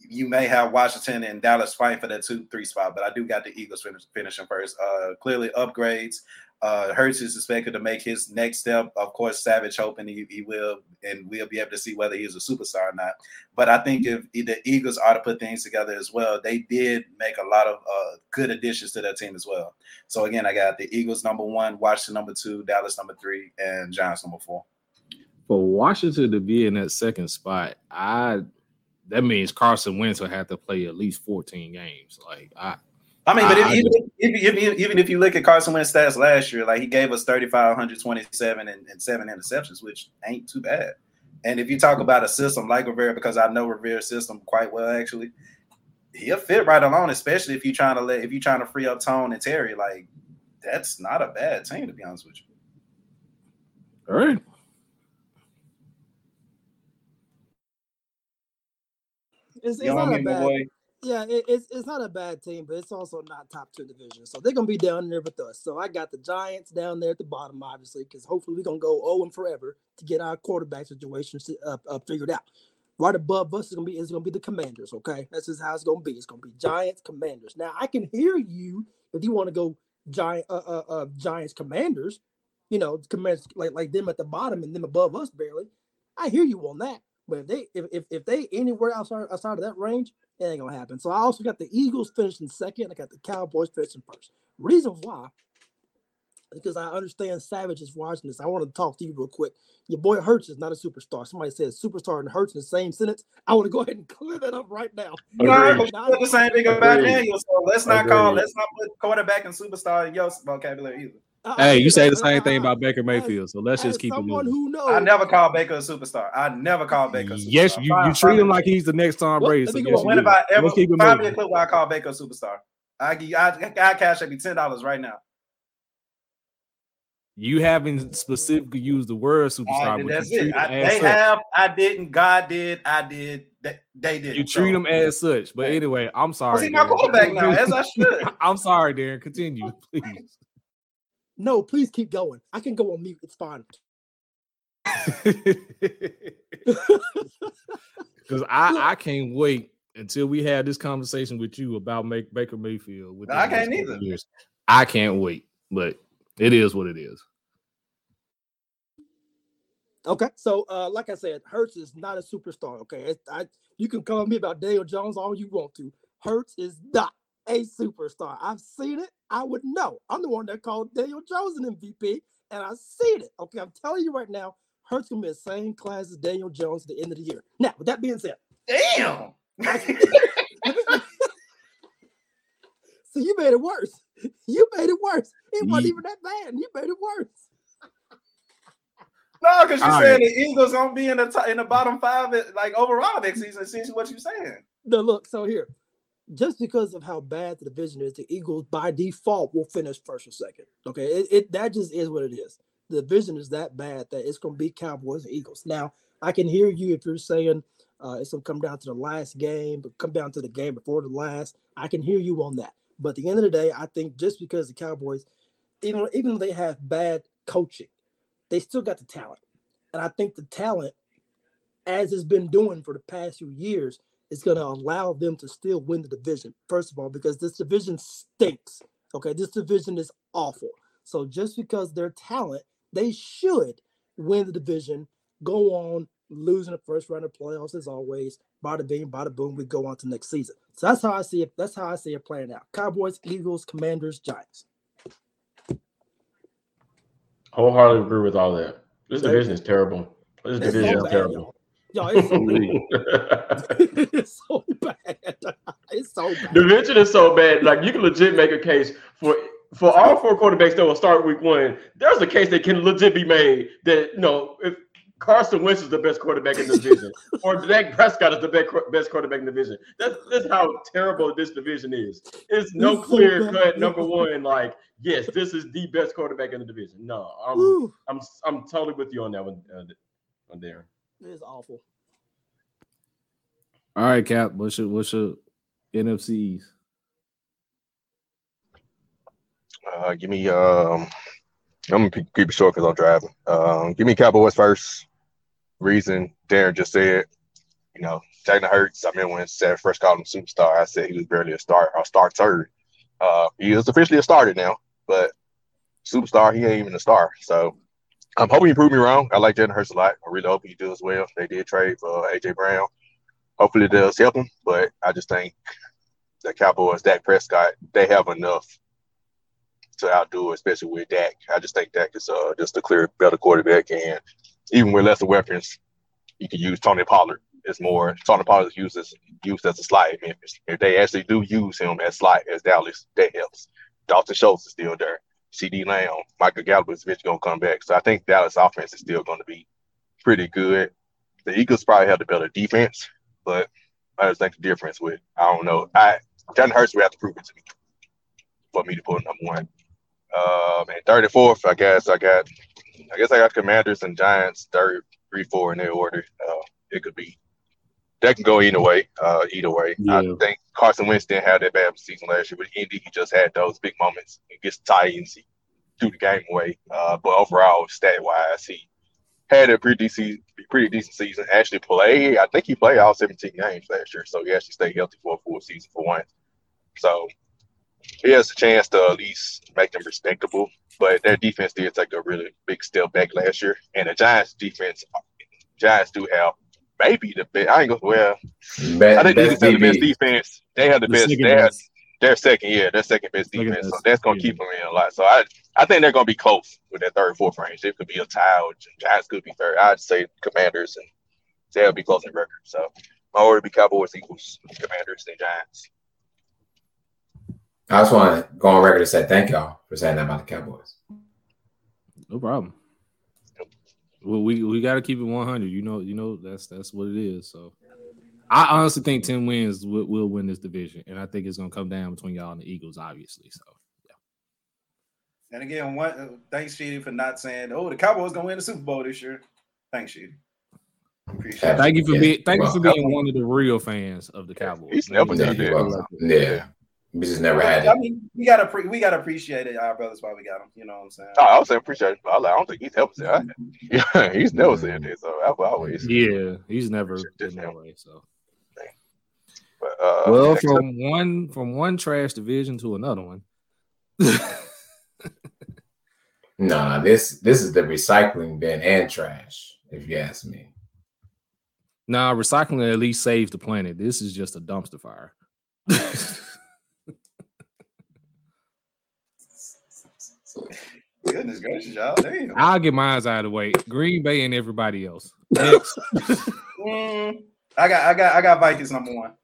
you may have Washington and Dallas fighting for that two, three spot, but I do got the Eagles finish, finishing first. Uh, clearly upgrades. Uh, Hurts is expected to make his next step. Of course, Savage hoping he, he will, and we'll be able to see whether he's a superstar or not. But I think if the Eagles are to put things together as well, they did make a lot of uh, good additions to their team as well. So again, I got the Eagles number one, Washington number two, Dallas number three, and Giants number four. For Washington to be in that second spot, I that means Carson Wentz will have to play at least 14 games. Like I I mean, but if, even, if, if, even if you look at Carson Wentz stats last year, like he gave us 3,527 and, and seven interceptions, which ain't too bad. And if you talk about a system like Rivera, because I know Rivera's system quite well, actually, he'll fit right along, especially if you're trying to let if you're trying to free up Tone and Terry. Like, that's not a bad team, to be honest with you. All right. It's, it's not a bad, yeah, it, it's it's not a bad team, but it's also not top two division. So they're gonna be down there with us. So I got the Giants down there at the bottom, obviously, because hopefully we're gonna go 0 and forever to get our quarterback situation uh, figured out. Right above us is gonna be is gonna be the Commanders. Okay, that's just how it's gonna be. It's gonna be Giants, Commanders. Now I can hear you if you want to go Giant uh, uh, uh, Giants, Commanders. You know, Commanders like like them at the bottom and them above us barely. I hear you on that. But if they if if, if they anywhere outside outside of that range, it ain't gonna happen. So I also got the Eagles finishing second. I got the Cowboys finishing first. Reason why, because I understand Savage is watching this. I want to talk to you real quick. Your boy Hurts is not a superstar. Somebody says superstar and Hurts in the same sentence. I want to go ahead and clear that up right now. No, the same thing about Daniel. So let's not Agreed. call. Let's not put quarterback and superstar in your vocabulary either. Hey, you say the same thing about Baker Mayfield, so let's just keep it moving. who knows. I never call Baker a superstar. I never call Baker. Yes, you, you treat him like he's the next Tom Brady. So yes, when have I ever find me a clip where I call Baker a superstar? I I, I cash me ten dollars right now. You haven't specifically used the word superstar. I, that's it. I, they such. have. I didn't. God did. I did. They, they did. You treat so, them as such. But anyway, I'm sorry. Was he my quarterback now? As I should. I'm sorry, Darren. Continue, please. No, please keep going. I can go on mute. It's fine. Because I, I can't wait until we have this conversation with you about make Baker Mayfield. With I can't either. Years. I can't wait, but it is what it is. Okay, so uh, like I said, Hurts is not a superstar. Okay, I, you can call me about Daniel Jones all you want to. Hurts is not a superstar. I've seen it. I would know. I'm the one that called Daniel Jones an MVP, and I've seen it. Okay, I'm telling you right now, Hurts gonna be the same class as Daniel Jones at the end of the year. Now, with that being said, Damn. so you made it worse. You made it worse. It wasn't Ye- even that bad. You made it worse. No, because you All saying right. the Eagles don't be in the top, in the bottom five like overall next season. Seems what you're saying. No, look, so here, just because of how bad the division is, the Eagles by default will finish first or second. Okay, it, it that just is what it is. The division is that bad that it's going to be Cowboys and Eagles. Now, I can hear you if you're saying uh, it's going to come down to the last game, but come down to the game before the last. I can hear you on that. But at the end of the day, I think just because the Cowboys, even even though they have bad coaching, they still got the talent, and I think the talent, as it's been doing for the past few years, is going to allow them to still win the division. First of all, because this division stinks. Okay, this division is awful. So just because their talent, they should win the division, go on losing the first round of playoffs as always. Bada bing, bada boom, we go on to next season. So that's how I see it. That's how I see it playing out. Cowboys, Eagles, Commanders, Giants. I wholeheartedly agree with all that. This division is terrible. This division so is terrible. Y'all, it's so bad. it's so bad. It's so bad. Division is so bad. Like you can legit make a case for for all four quarterbacks that will start week one. There's a case that can legit be made that you know if Carson Wentz is the best quarterback in the division, or Dak Prescott is the best best quarterback in the division. That's that's how terrible this division is. It's no It's clear bad. cut number one. Like yes, this is the best quarterback in the division. No, I'm Woo, I'm I'm totally with you on that one. Uh, on there. It's awful. All right, Cap. What's your what's your NFCs? Uh, give me um, I'm gonna keep it short because I'm driving. Um, give me Cowboys first. Reason Darren just said, you know, Jalen Hurts. I remember when Sam first called him superstar. I said he was barely a start or starter. Uh, he is officially a starter now, but superstar he ain't even a star. So I'm hoping you prove me wrong. I like Jalen Hurts a lot. I really hope he does well. They did trade for AJ Brown. Hopefully it does help him, but I just think the Cowboys, Dak Prescott, they have enough to outdo, especially with Dak. I just think Dak is uh, just a clear better quarterback, and even with lesser weapons, you can use Tony Pollard. It's more Tony Pollard is used as used as a Memphis. If they actually do use him as slot as Dallas, that helps. Dalton Schultz is still there. CeeDee Lamb, Michael Gallup is eventually gonna come back. So I think Dallas offense is still gonna be pretty good. The Eagles probably have the better defense, but I just think the difference with I don't know. I Jalen Hurts would have to prove it to me for me to put number one. Um, and third and fourth, I guess I got, I guess I got Commanders and Giants, third, three, four in their order. Uh, it could be, that can go either way. Uh, either way, I think Carson Wentz didn't have that bad of a season last year, but Indy he just had those big moments against the Titans. He threw the game away. Uh, but overall, stat wise, he had a pretty decent, pretty decent season. Actually, played. I think he played all 17 games last year, so he actually stayed healthy for a full season for once. So he has a chance to at least make them respectable. But their defense did take a really big step back last year, and the Giants' defense, Giants do have maybe the best. I ain't go well. Bet, I think the best Eagles have the best defense. They have the, The best. second They have best. their second, yeah, their second best Second defense. So best, that's gonna yeah. keep them in a lot. So I, I think they're gonna be close with that third, fourth range. It could be a tie. Or Giants could be third. I'd say Commanders and they'll be close in record. So my order would be Cowboys, Eagles Commanders, and Giants. I just want to go on record and say thank y'all for saying that about the Cowboys. No problem. Well, we we got to keep it 100. You know, you know that's that's what it is. So, I honestly think 10 wins will, will win this division, and I think it's gonna come down between y'all and the Eagles, obviously. So, yeah. And again, one uh, thanks, Sheedy, for not saying, "Oh, the Cowboys gonna win the Super Bowl this year." Thanks, Sheedy. Appreciate thank you for Yeah, being thank you for being one of the real fans of the Cowboys. He's never Yeah, done that. yeah. We just never had I it. mean, we gotta pre- we gotta appreciate it, our brothers, why we got them. You know what I'm saying? Oh, I also appreciate it. but I like- I don't think he's ever said that. Yeah, he's never said that. So I've always. Yeah, he's never Sure, been that way. So, But, uh, well, next up- from one from one trash division to another one. Nah, this this is the recycling bin and trash, if you ask me. Nah, recycling at least saves the planet. This is just a dumpster fire. Goodness gracious, y'all. Damn. I'll get mine out of the way. Green Bay and everybody else. Next. Mm, I got, I got, I got Vikings number one.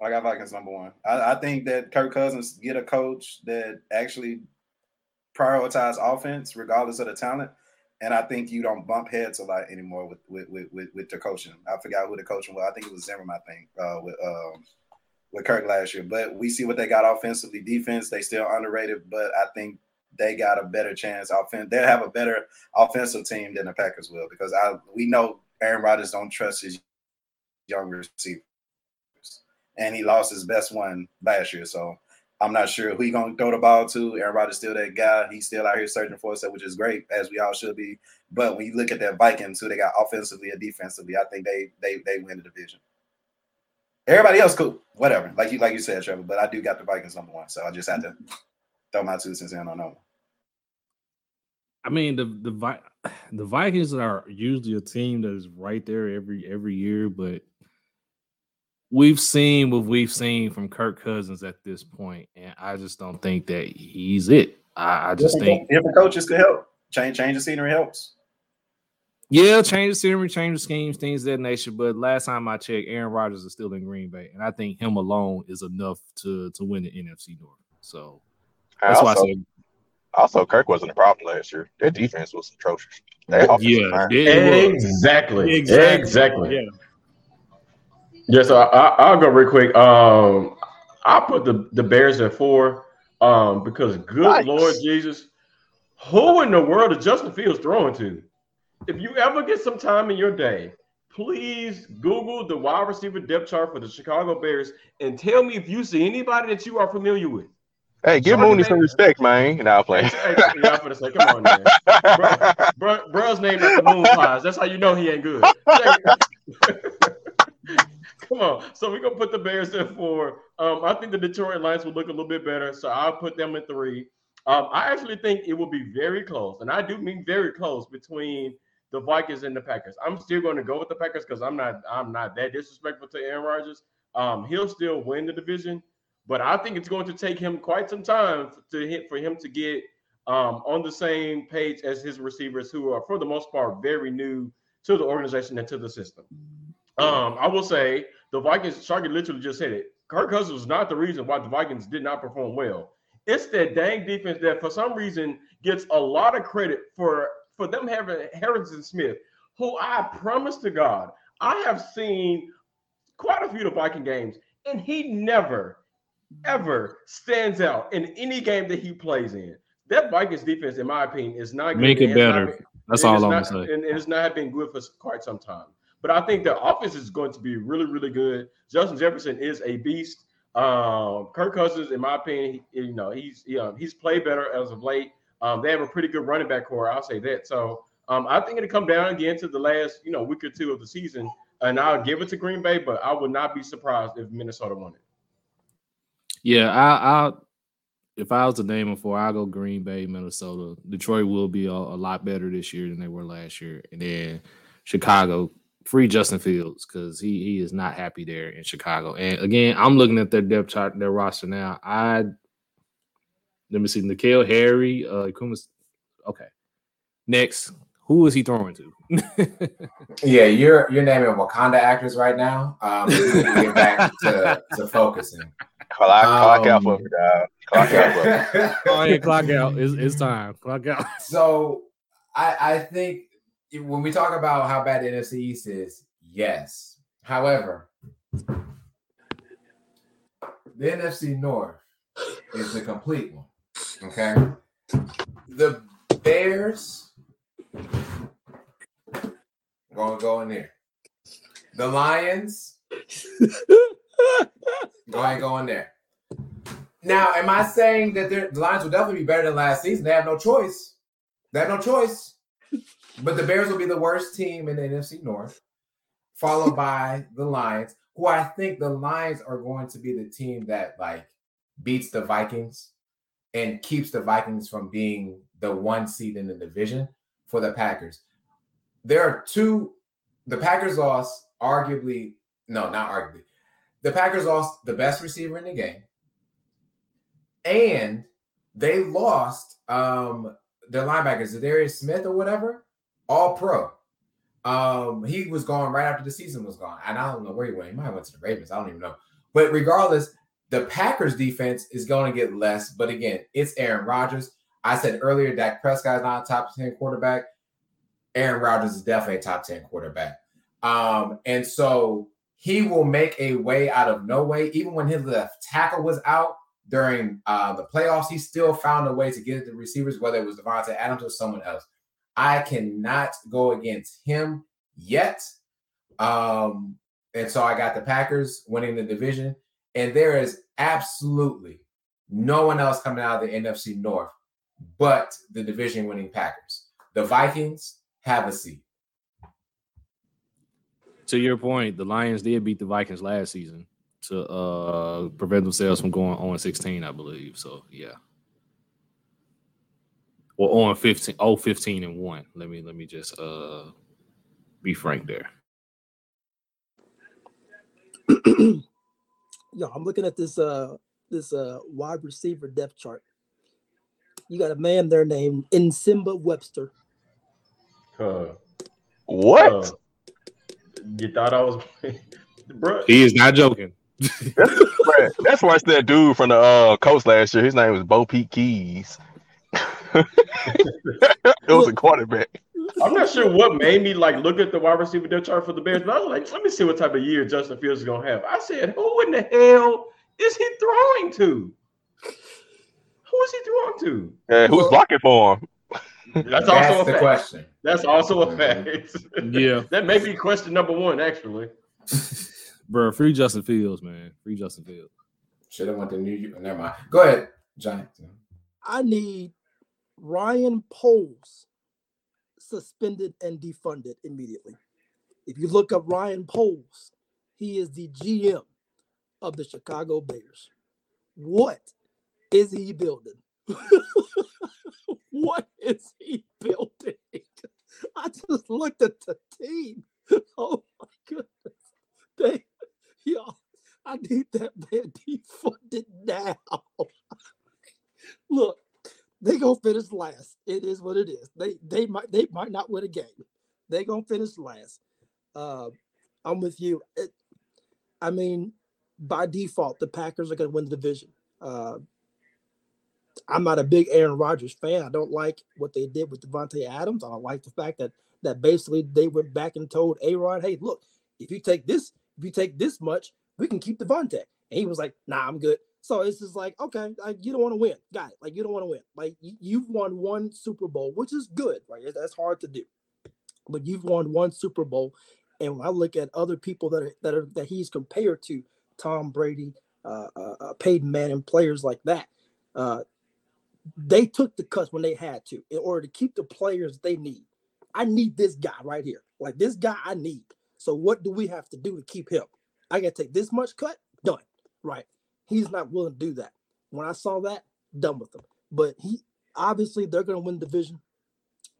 I got Vikings number one. I, I think that Kirk Cousins get a coach that actually prioritize offense regardless of the talent. And I think you don't bump heads a lot anymore with with with, with, with the coaching. I forgot who the coaching was. I think it was Zimmerman. I think uh, with um, with Kirk last year. But we see what they got offensively. Defense, they still underrated, but I think they got a better chance. Offense, they have a better offensive team than the Packers will because I we know Aaron Rodgers don't trust his young receivers, and he lost his best one last year. So I'm not sure who he gonna throw the ball to. Aaron Rodgers still that guy. He's still out here searching for us, which is great, as we all should be. But when you look at that Vikings, who they got offensively and defensively, I think they they they win the division. Everybody else, cool, whatever. Like you like you said, Trevor. But I do got the Vikings number one, so I just had to throw my two cents in on that one. I mean, the the Vi- the Vikings are usually a team that is right there every every year, but we've seen what we've seen from Kirk Cousins at this point, and I just don't think that he's it. I, I just think different coaches could help. Change change the scenery helps. Yeah, change the scenery, change the schemes, things of that nature. But last time I checked, Aaron Rodgers is still in Green Bay, and I think him alone is enough to to win the NFC North. So that's also, why I said, also Kirk wasn't a problem last year. Their defense was atrocious. They yeah, it. Exactly. Exactly. Exactly. yeah. Yeah, so I, I'll go real quick. Um, I'll put the, the Bears at four. Um, because good Nice. Lord Jesus, who in the world is Justin Fields throwing to? If you ever get some time in your day, please Google the wide receiver depth chart for the Chicago Bears and tell me if you see anybody that you are familiar with. Hey, give Mooney some respect, man. And I'll play. Hey, yeah, I'm gonna say, come on, man. Bro, bro's name is the Moon Pies. That's how you know he ain't good. Come on. So we're gonna put the Bears in four. Um, I think the Detroit Lions will look a little bit better, so I'll put them at three. Um, I actually think it will be very close, and I do mean very close between the Vikings and the Packers. I'm still going to go with the Packers because I'm not I'm not that disrespectful to Aaron Rodgers. Um, he'll still win the division, but I think it's going to take him quite some time to hit for him to get um, on the same page as his receivers, who are for the most part very new to the organization and to the system. Um, I will say the Vikings, Sharky literally just said it. Kirk Cousins was not the reason why the Vikings did not perform well. It's that dang defense that for some reason gets a lot of credit for for them having Harrison Smith, who I promise to God, I have seen quite a few of the Viking games, and he never, ever stands out in any game that he plays in. That Vikings defense, in my opinion, is not good. Make it and has not better. been- That's all I'm not- gonna say. And it has not been good for quite some time. But I think the offense is going to be really, really good. Justin Jefferson is a beast. Um, Kirk Cousins, in my opinion, he- you know, he's you know, he's played better as of late. Um, they have a pretty good running back core. I'll say that. So um, I think it'll come down again to the last, you know, week or two of the season, and I'll give it to Green Bay. But I would not be surprised if Minnesota won it. Yeah, I, I if I was to name them for, I'll go Green Bay, Minnesota. Detroit will be a, a lot better this year than they were last year, and then Chicago free Justin Fields because he he is not happy there in Chicago. And again, I'm looking at their depth chart, their roster now. I let me see, N'Keal Harry, uh, Kumas. Okay, next, who is he throwing to? Yeah, you're you're naming Wakanda actors right now. Um, we to get back to, to focusing. Clock, clock out Um, for me. Clock out for oh yeah, clock out. It's, it's time. Clock out. so I I think when we talk about how bad the NFC East is, yes. However, the NFC North is the complete one. Okay. The Bears gonna go in there. The Lions go ahead, go in there. Now, am I saying that the Lions will definitely be better than last season? They have no choice. They have no choice. But the Bears will be the worst team in the NFC North, followed by the Lions, who I think the Lions are going to be the team that like beats the Vikings and keeps the Vikings from being the one seed in the division for the Packers. There are two, the Packers lost arguably, no, not arguably. The Packers lost the best receiver in the game and they lost um their linebackers, Darius Smith or whatever, all pro. Um, he was gone right after the season was gone. And I don't know where he went. He might have went to the Ravens. I don't even know. But regardless, the Packers defense is going to get less. But again, it's Aaron Rodgers. I said earlier Dak Prescott is not a top 10 quarterback. Aaron Rodgers is definitely a top 10 quarterback. Um, and so he will make a way out of no way. Even when his left tackle was out during uh, the playoffs, he still found a way to get the receivers, whether it was Davante Adams or someone else. I cannot go against him yet. Um, and so I got the Packers winning the division. And there is absolutely no one else coming out of the NFC North but the division winning Packers. The Vikings have a seat. To your point, the Lions did beat the Vikings last season to uh prevent themselves from going on 16, I believe. So yeah. Or on 15, oh, 15 and 1. Let me let me just uh be frank there. Yo, I'm looking at this uh this uh wide receiver depth chart. You got a man there named Nsimba Webster. Uh, What? uh, you thought I was, bro? He is not joking. Right. That's why it's that dude from the uh, coast last year. His name was Bo Pete Keys. it was a quarterback. I'm not sure what made me like look at the wide receiver depth chart for the Bears, but I was like, let me see what type of year Justin Fields is gonna have. I said, who in the hell is he throwing to? Who is he throwing to? And who's blocking for him? That's That's also a the fact. question. That's also a mm-hmm. fact. Yeah. that may be question number one, actually. Bro, free Justin Fields, man. Free Justin Fields. Should have went to New York. Never mind. Go ahead, Giants. I need Ryan Poles suspended and defunded immediately. If you look up Ryan Poles, he is the GM of the Chicago Bears. What is he building? what is he building? I just looked at the team. Oh my goodness. They, y'all, I need that man defunded now. Look, they gonna finish last. It is what it is. They they might they might not win a game. They gonna finish last. Uh, I'm with you. It, I mean, by default, the Packers are gonna win the division. Uh, I'm not a big Aaron Rodgers fan. I don't like what they did with Davante Adams. I don't like the fact that that basically they went back and told Aaron, "Hey, look, if you take this, if you take this much, we can keep Davante." And he was like, "Nah, I'm good." So it's just like, okay, like you don't want to win, got it. Like you don't want to win. Like you, you've won one Super Bowl, which is good, right? That's hard to do, but you've won one Super Bowl. And when I look at other people that are that are that he's compared to, Tom Brady, uh, uh, uh Peyton Manning, players like that, uh, they took the cuts when they had to in order to keep the players they need. I need this guy right here, like this guy I need. So what do we have to do to keep him? I got to take this much cut, done, right? He's not willing to do that. When I saw that, done with him. But he obviously they're going to win the division.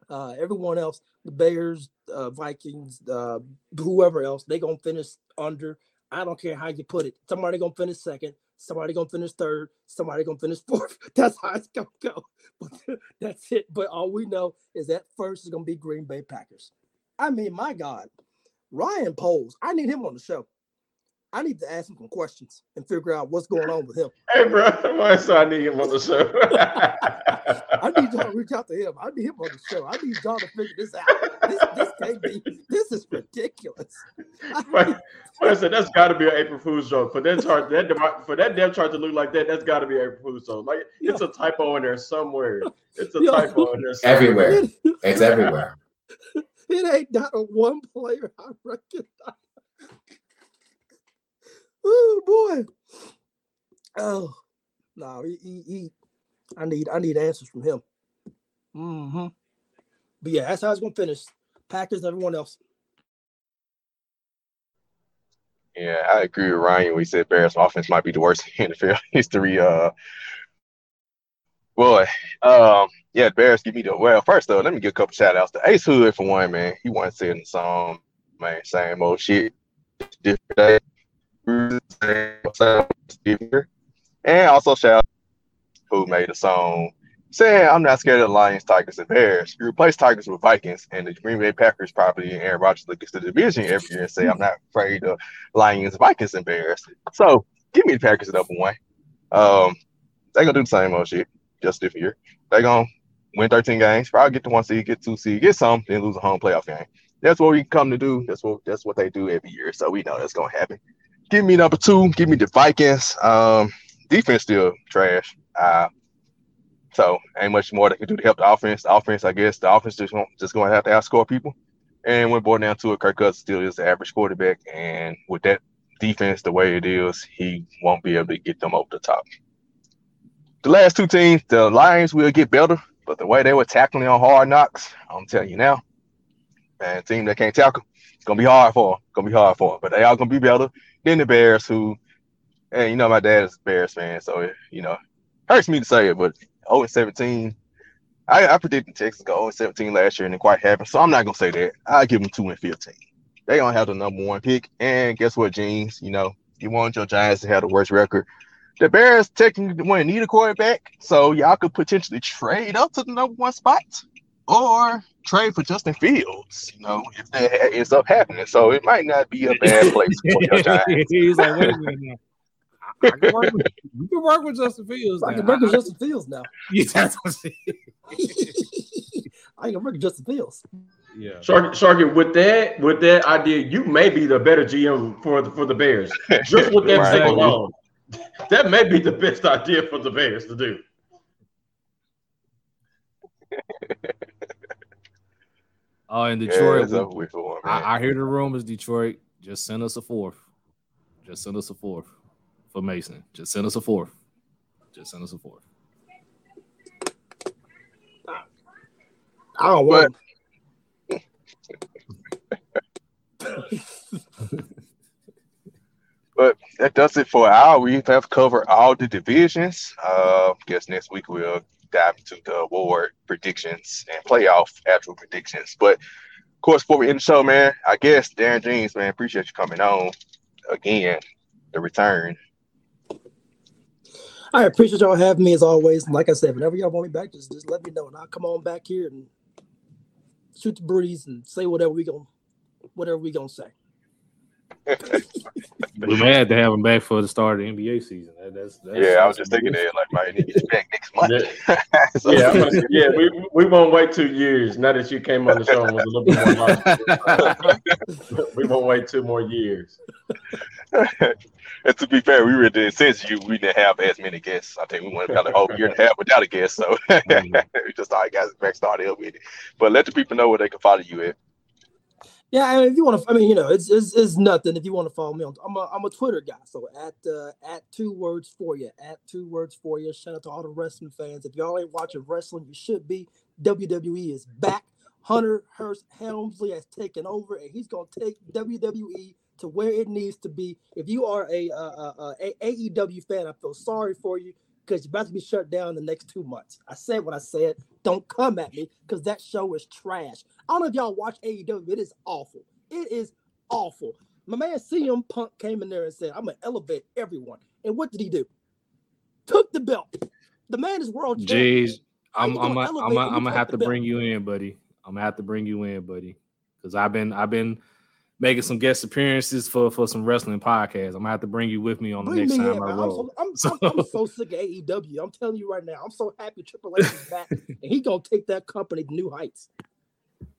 Uh, everyone else, the Bears, uh, Vikings, uh, whoever else, they gonna finish under. I don't care how you put it. Somebody gonna finish second. Somebody gonna finish third. Somebody gonna finish fourth. That's how it's gonna go. But that's it. But all we know is that first is gonna be Green Bay Packers. I mean, my God, Ryan Poles. I need him on the show. I need to ask him some questions and figure out what's going on with him. Hey, bro, why so I need him on the show? I need y'all to reach out to him. I need him on the show. I need y'all to figure this out. This, this can't be. This is ridiculous. But I said that's got to be an April Fool's joke. For that chart, that dem- for that depth chart to look like that, that's got to be April Fool's joke. Like it's a typo in there somewhere. It's a Yeah. typo in there somewhere. Everywhere. It's everywhere. it ain't not a one player I recognize. Oh boy. Oh no, he, he, he I need I need answers from him. Mm-hmm. But yeah, that's how it's gonna finish. Packers and everyone else. Yeah, I agree with Ryan when he said Bears offense might be the worst in NFL history. Uh, boy, um, yeah, Bears give me the well. First though, let me give a couple shout outs to Ace Hood for one, man. He said in the song, man, same old shit, different day. And also shout out who made a song saying, I'm not scared of the Lions, Tigers, and Bears. You replace Tigers with Vikings, and the Green Bay Packers probably and Aaron Rodgers look at the division every year and say, I'm not afraid of Lions, Vikings, and Bears. So give me the Packers at number one. Um, they gonna do the same old shit, just different year. They gonna win 13 games, probably get to one seed, get two seed, get some, then lose a home playoff game. That's what we come to do. That's what that's what they do every year. So we know that's gonna happen. Give me number two. Give me the Vikings. Um, defense still trash. Uh, so ain't much more they can do to help the offense. The offense, I guess, the offense just gonna, just going to have to outscore people. And when boiled down to it, Kirk Cousins still is the average quarterback, and with that defense the way it is, he won't be able to get them over the top. The last two teams, the Lions will get better, but the way they were tackling on hard knocks, I'm telling you now, man, team that can't tackle, it's gonna be hard for them. It's gonna be hard for them. But they are gonna be better than the Bears, who, and you know, my dad is a Bears fan, so you know, hurts me to say it, but 0 and 17. I, I predicted Texas go 0 and 17 last year and it quite happened. So I'm not gonna say that. I give them 2 and 15. They gonna have the number one pick. And guess what, Jeans? You know, you want your Giants to have the worst record. The Bears technically to need a quarterback, so y'all could potentially trade up to the number one spot or trade for Justin Fields, you know, if that ends up happening. So it might not be a bad place for your Giants. He's like, wait a minute now. I can work with, you can work with Justin Fields. I can work with Justin Fields now. Yeah, that's what I'm saying. Can work with Justin Fields. Yeah. Sharky, Sharky, with that with that idea, you may be the better GM for the for the Bears. Just with that Right. saying alone, that may be the best idea for the Bears to do. Oh, in Yeah, Detroit, it's we- over with for 'em, man. I, I hear the rumors. Detroit, just send us a fourth. Just send us a fourth for Mason. Just send us a fourth. Just send us a fourth. I don't want. But that does it for our. We have covered all the divisions. Uh, guess next week we'll dive into the award predictions and playoff actual predictions. But of course, before we end the show, man, I guess Darren Jeans, man, appreciate you coming on again. The return. I appreciate y'all having me as always. Like I said, whenever y'all want me back, just, just let me know and I'll come on back here and shoot the breeze and say whatever we gonna whatever we gonna say. We may have to have him back for the start of the NBA season. That, that's, that's Yeah, I was just thinking that, like, man, he gets back next month. So- Yeah, gonna- yeah, we, we won't wait two years. Now that you came on the show and was a little bit more logical, we won't wait two more years. and to be fair, we really did since you we didn't have as many guests. I think we went about a whole year and a half without a guest. So we mm-hmm. just all guys back started up with it. But let the people know where they can follow you at. Yeah, I mean, if you want to, I mean, you know, it's, it's it's nothing. If you want to follow me on, I'm a I'm a Twitter guy. So at uh, at two words for you, at two words for you. Shout out to all the wrestling fans. If y'all ain't watching wrestling, you should be. WWE is back. Hunter Hearst Helmsley has taken over, and he's gonna take WWE to where it needs to be. If you are a, uh, uh, uh, a AEW fan, I feel sorry for you because you're about to be shut down in the next two months. I said what I said. Don't come at me because that show is trash. I don't know if y'all watch AEW. It is awful. It is awful. My man CM Punk came in there and said, "I'm gonna elevate everyone." And what did he do? Took the belt. The man is world champion. Jeez, I'm I'm gonna I'm when I'm gonna have to belt? bring you in, buddy. I'm gonna have to bring you in, buddy, because I've been I've been making some guest appearances for for some wrestling podcasts. I'm gonna have to bring you with me on the Bring next me time in, I man. I'm roll. so, I'm, So- I'm, I'm so sick of AEW. I'm telling you right now. I'm so happy Triple H is back, and he gonna take that company to new heights.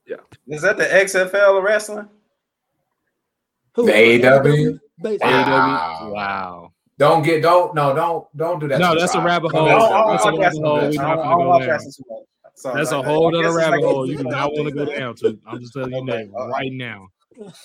Yeah, is that the XFL of wrestling? Who? The AEW? Basically. Wow. AEW. Wow. Don't get don't no don't don't do that. No, to that's a rabbit hole. do I that. don't- I That's a don't rabbit hole. We're not gonna go watch down. wrestling too much. So, That's a whole other rabbit like- hole. You do not want to go down to. I'm just telling you Okay. that right now.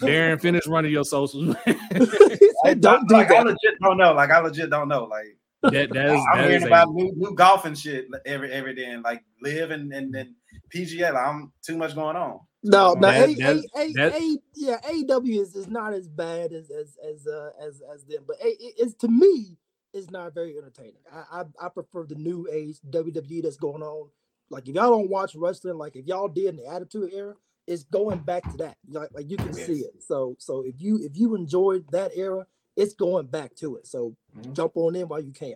Darren, finish running your socials. He I, said, don't do like, I legit don't know. Like I legit don't know. Like that that is I'm that hearing is about a, new, new golf and shit every every day, and like LIV and and, and PGA. Like, I'm too much going on. No, no, That- a, a, a, a, yeah, AW is, is not as bad as as as uh, as as them, but a, it's to me it's not very entertaining. I, I I prefer the new age WWE that's going on. Like if y'all don't watch wrestling, like if y'all did in the Attitude Era, it's going back to that. Like, like you can see it. So so if you if you enjoyed that era, it's going back to it. So Mhm. jump on in while you can.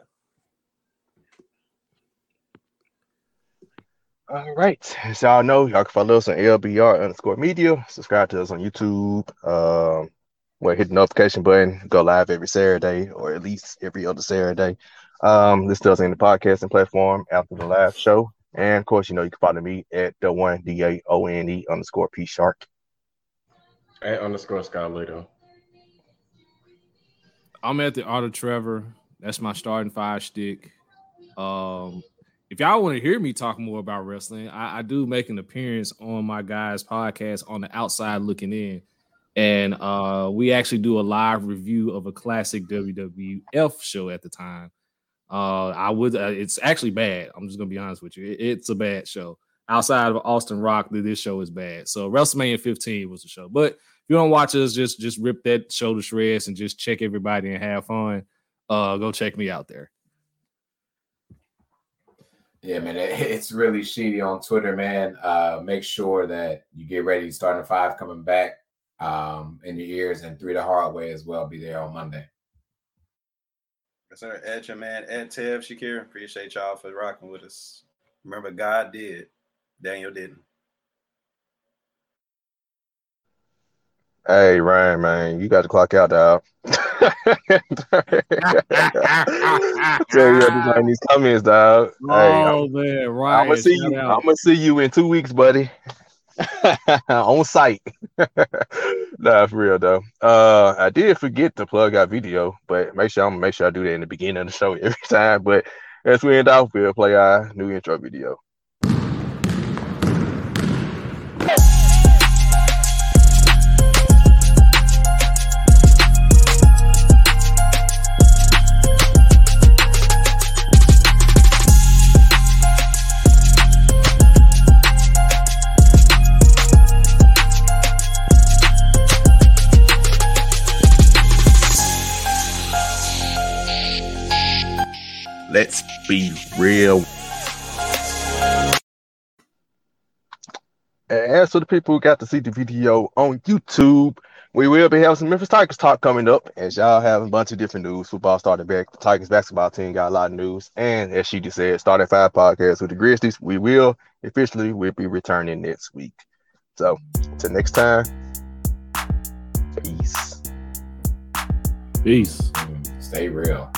All right. As y'all know, y'all can follow us on LBR underscore media. Subscribe to us on YouTube. Um, well, hit the notification button. Go live every Saturday or at least every other Saturday. Um, this does in the podcasting platform after the live show. And of course, you know, you can follow me at the one D A O N E underscore P Shark. At underscore Scott Later. I'm at the Auto Trevor. That's my starting five stick. Um, if y'all want to hear me talk more about wrestling, I, I, do make an appearance on my guys' podcast on the outside looking in. And uh, we actually do a live review of a classic WWF show at the time. Uh, I would, uh, it's actually bad. I'm just gonna be honest with you. It, it's a bad show. Outside of Austin Rock, this show is bad. So WrestleMania 15 was the show. But if you don't watch us, just just rip that show to shreds and just check everybody and have fun. Uh, go check me out there. Yeah, man, it's really shitty on Twitter, man. Uh, make sure that you get ready. Starting five coming back um, in your ears, and three the hard way as well. Be there on Monday. Yes, sir. Ed, your man, Ed Tev Shakir. Appreciate y'all for rocking with us. Remember, God did, Daniel didn't. Hey Ryan, man, you got to clock out, dog. Tell you what, these comments, dog. Oh hey, man, right. I'm gonna see you. Out. I'm gonna see you in two weeks, buddy. On site. nah, for real though. Uh, I did forget to plug our video, but make sure I'm make sure I do that in the beginning of the show every time. But as we end off, we'll play our new intro video. Let's be real. And as for the people who got to see the video on YouTube, we will be having some Memphis Tigers talk coming up. As y'all have a bunch of different news. Football started back. The Tigers basketball team got a lot of news. And as she just said, started five podcasts with the Grizzlies. We will officially we'll be returning next week. So until next time, peace. Peace. Stay real.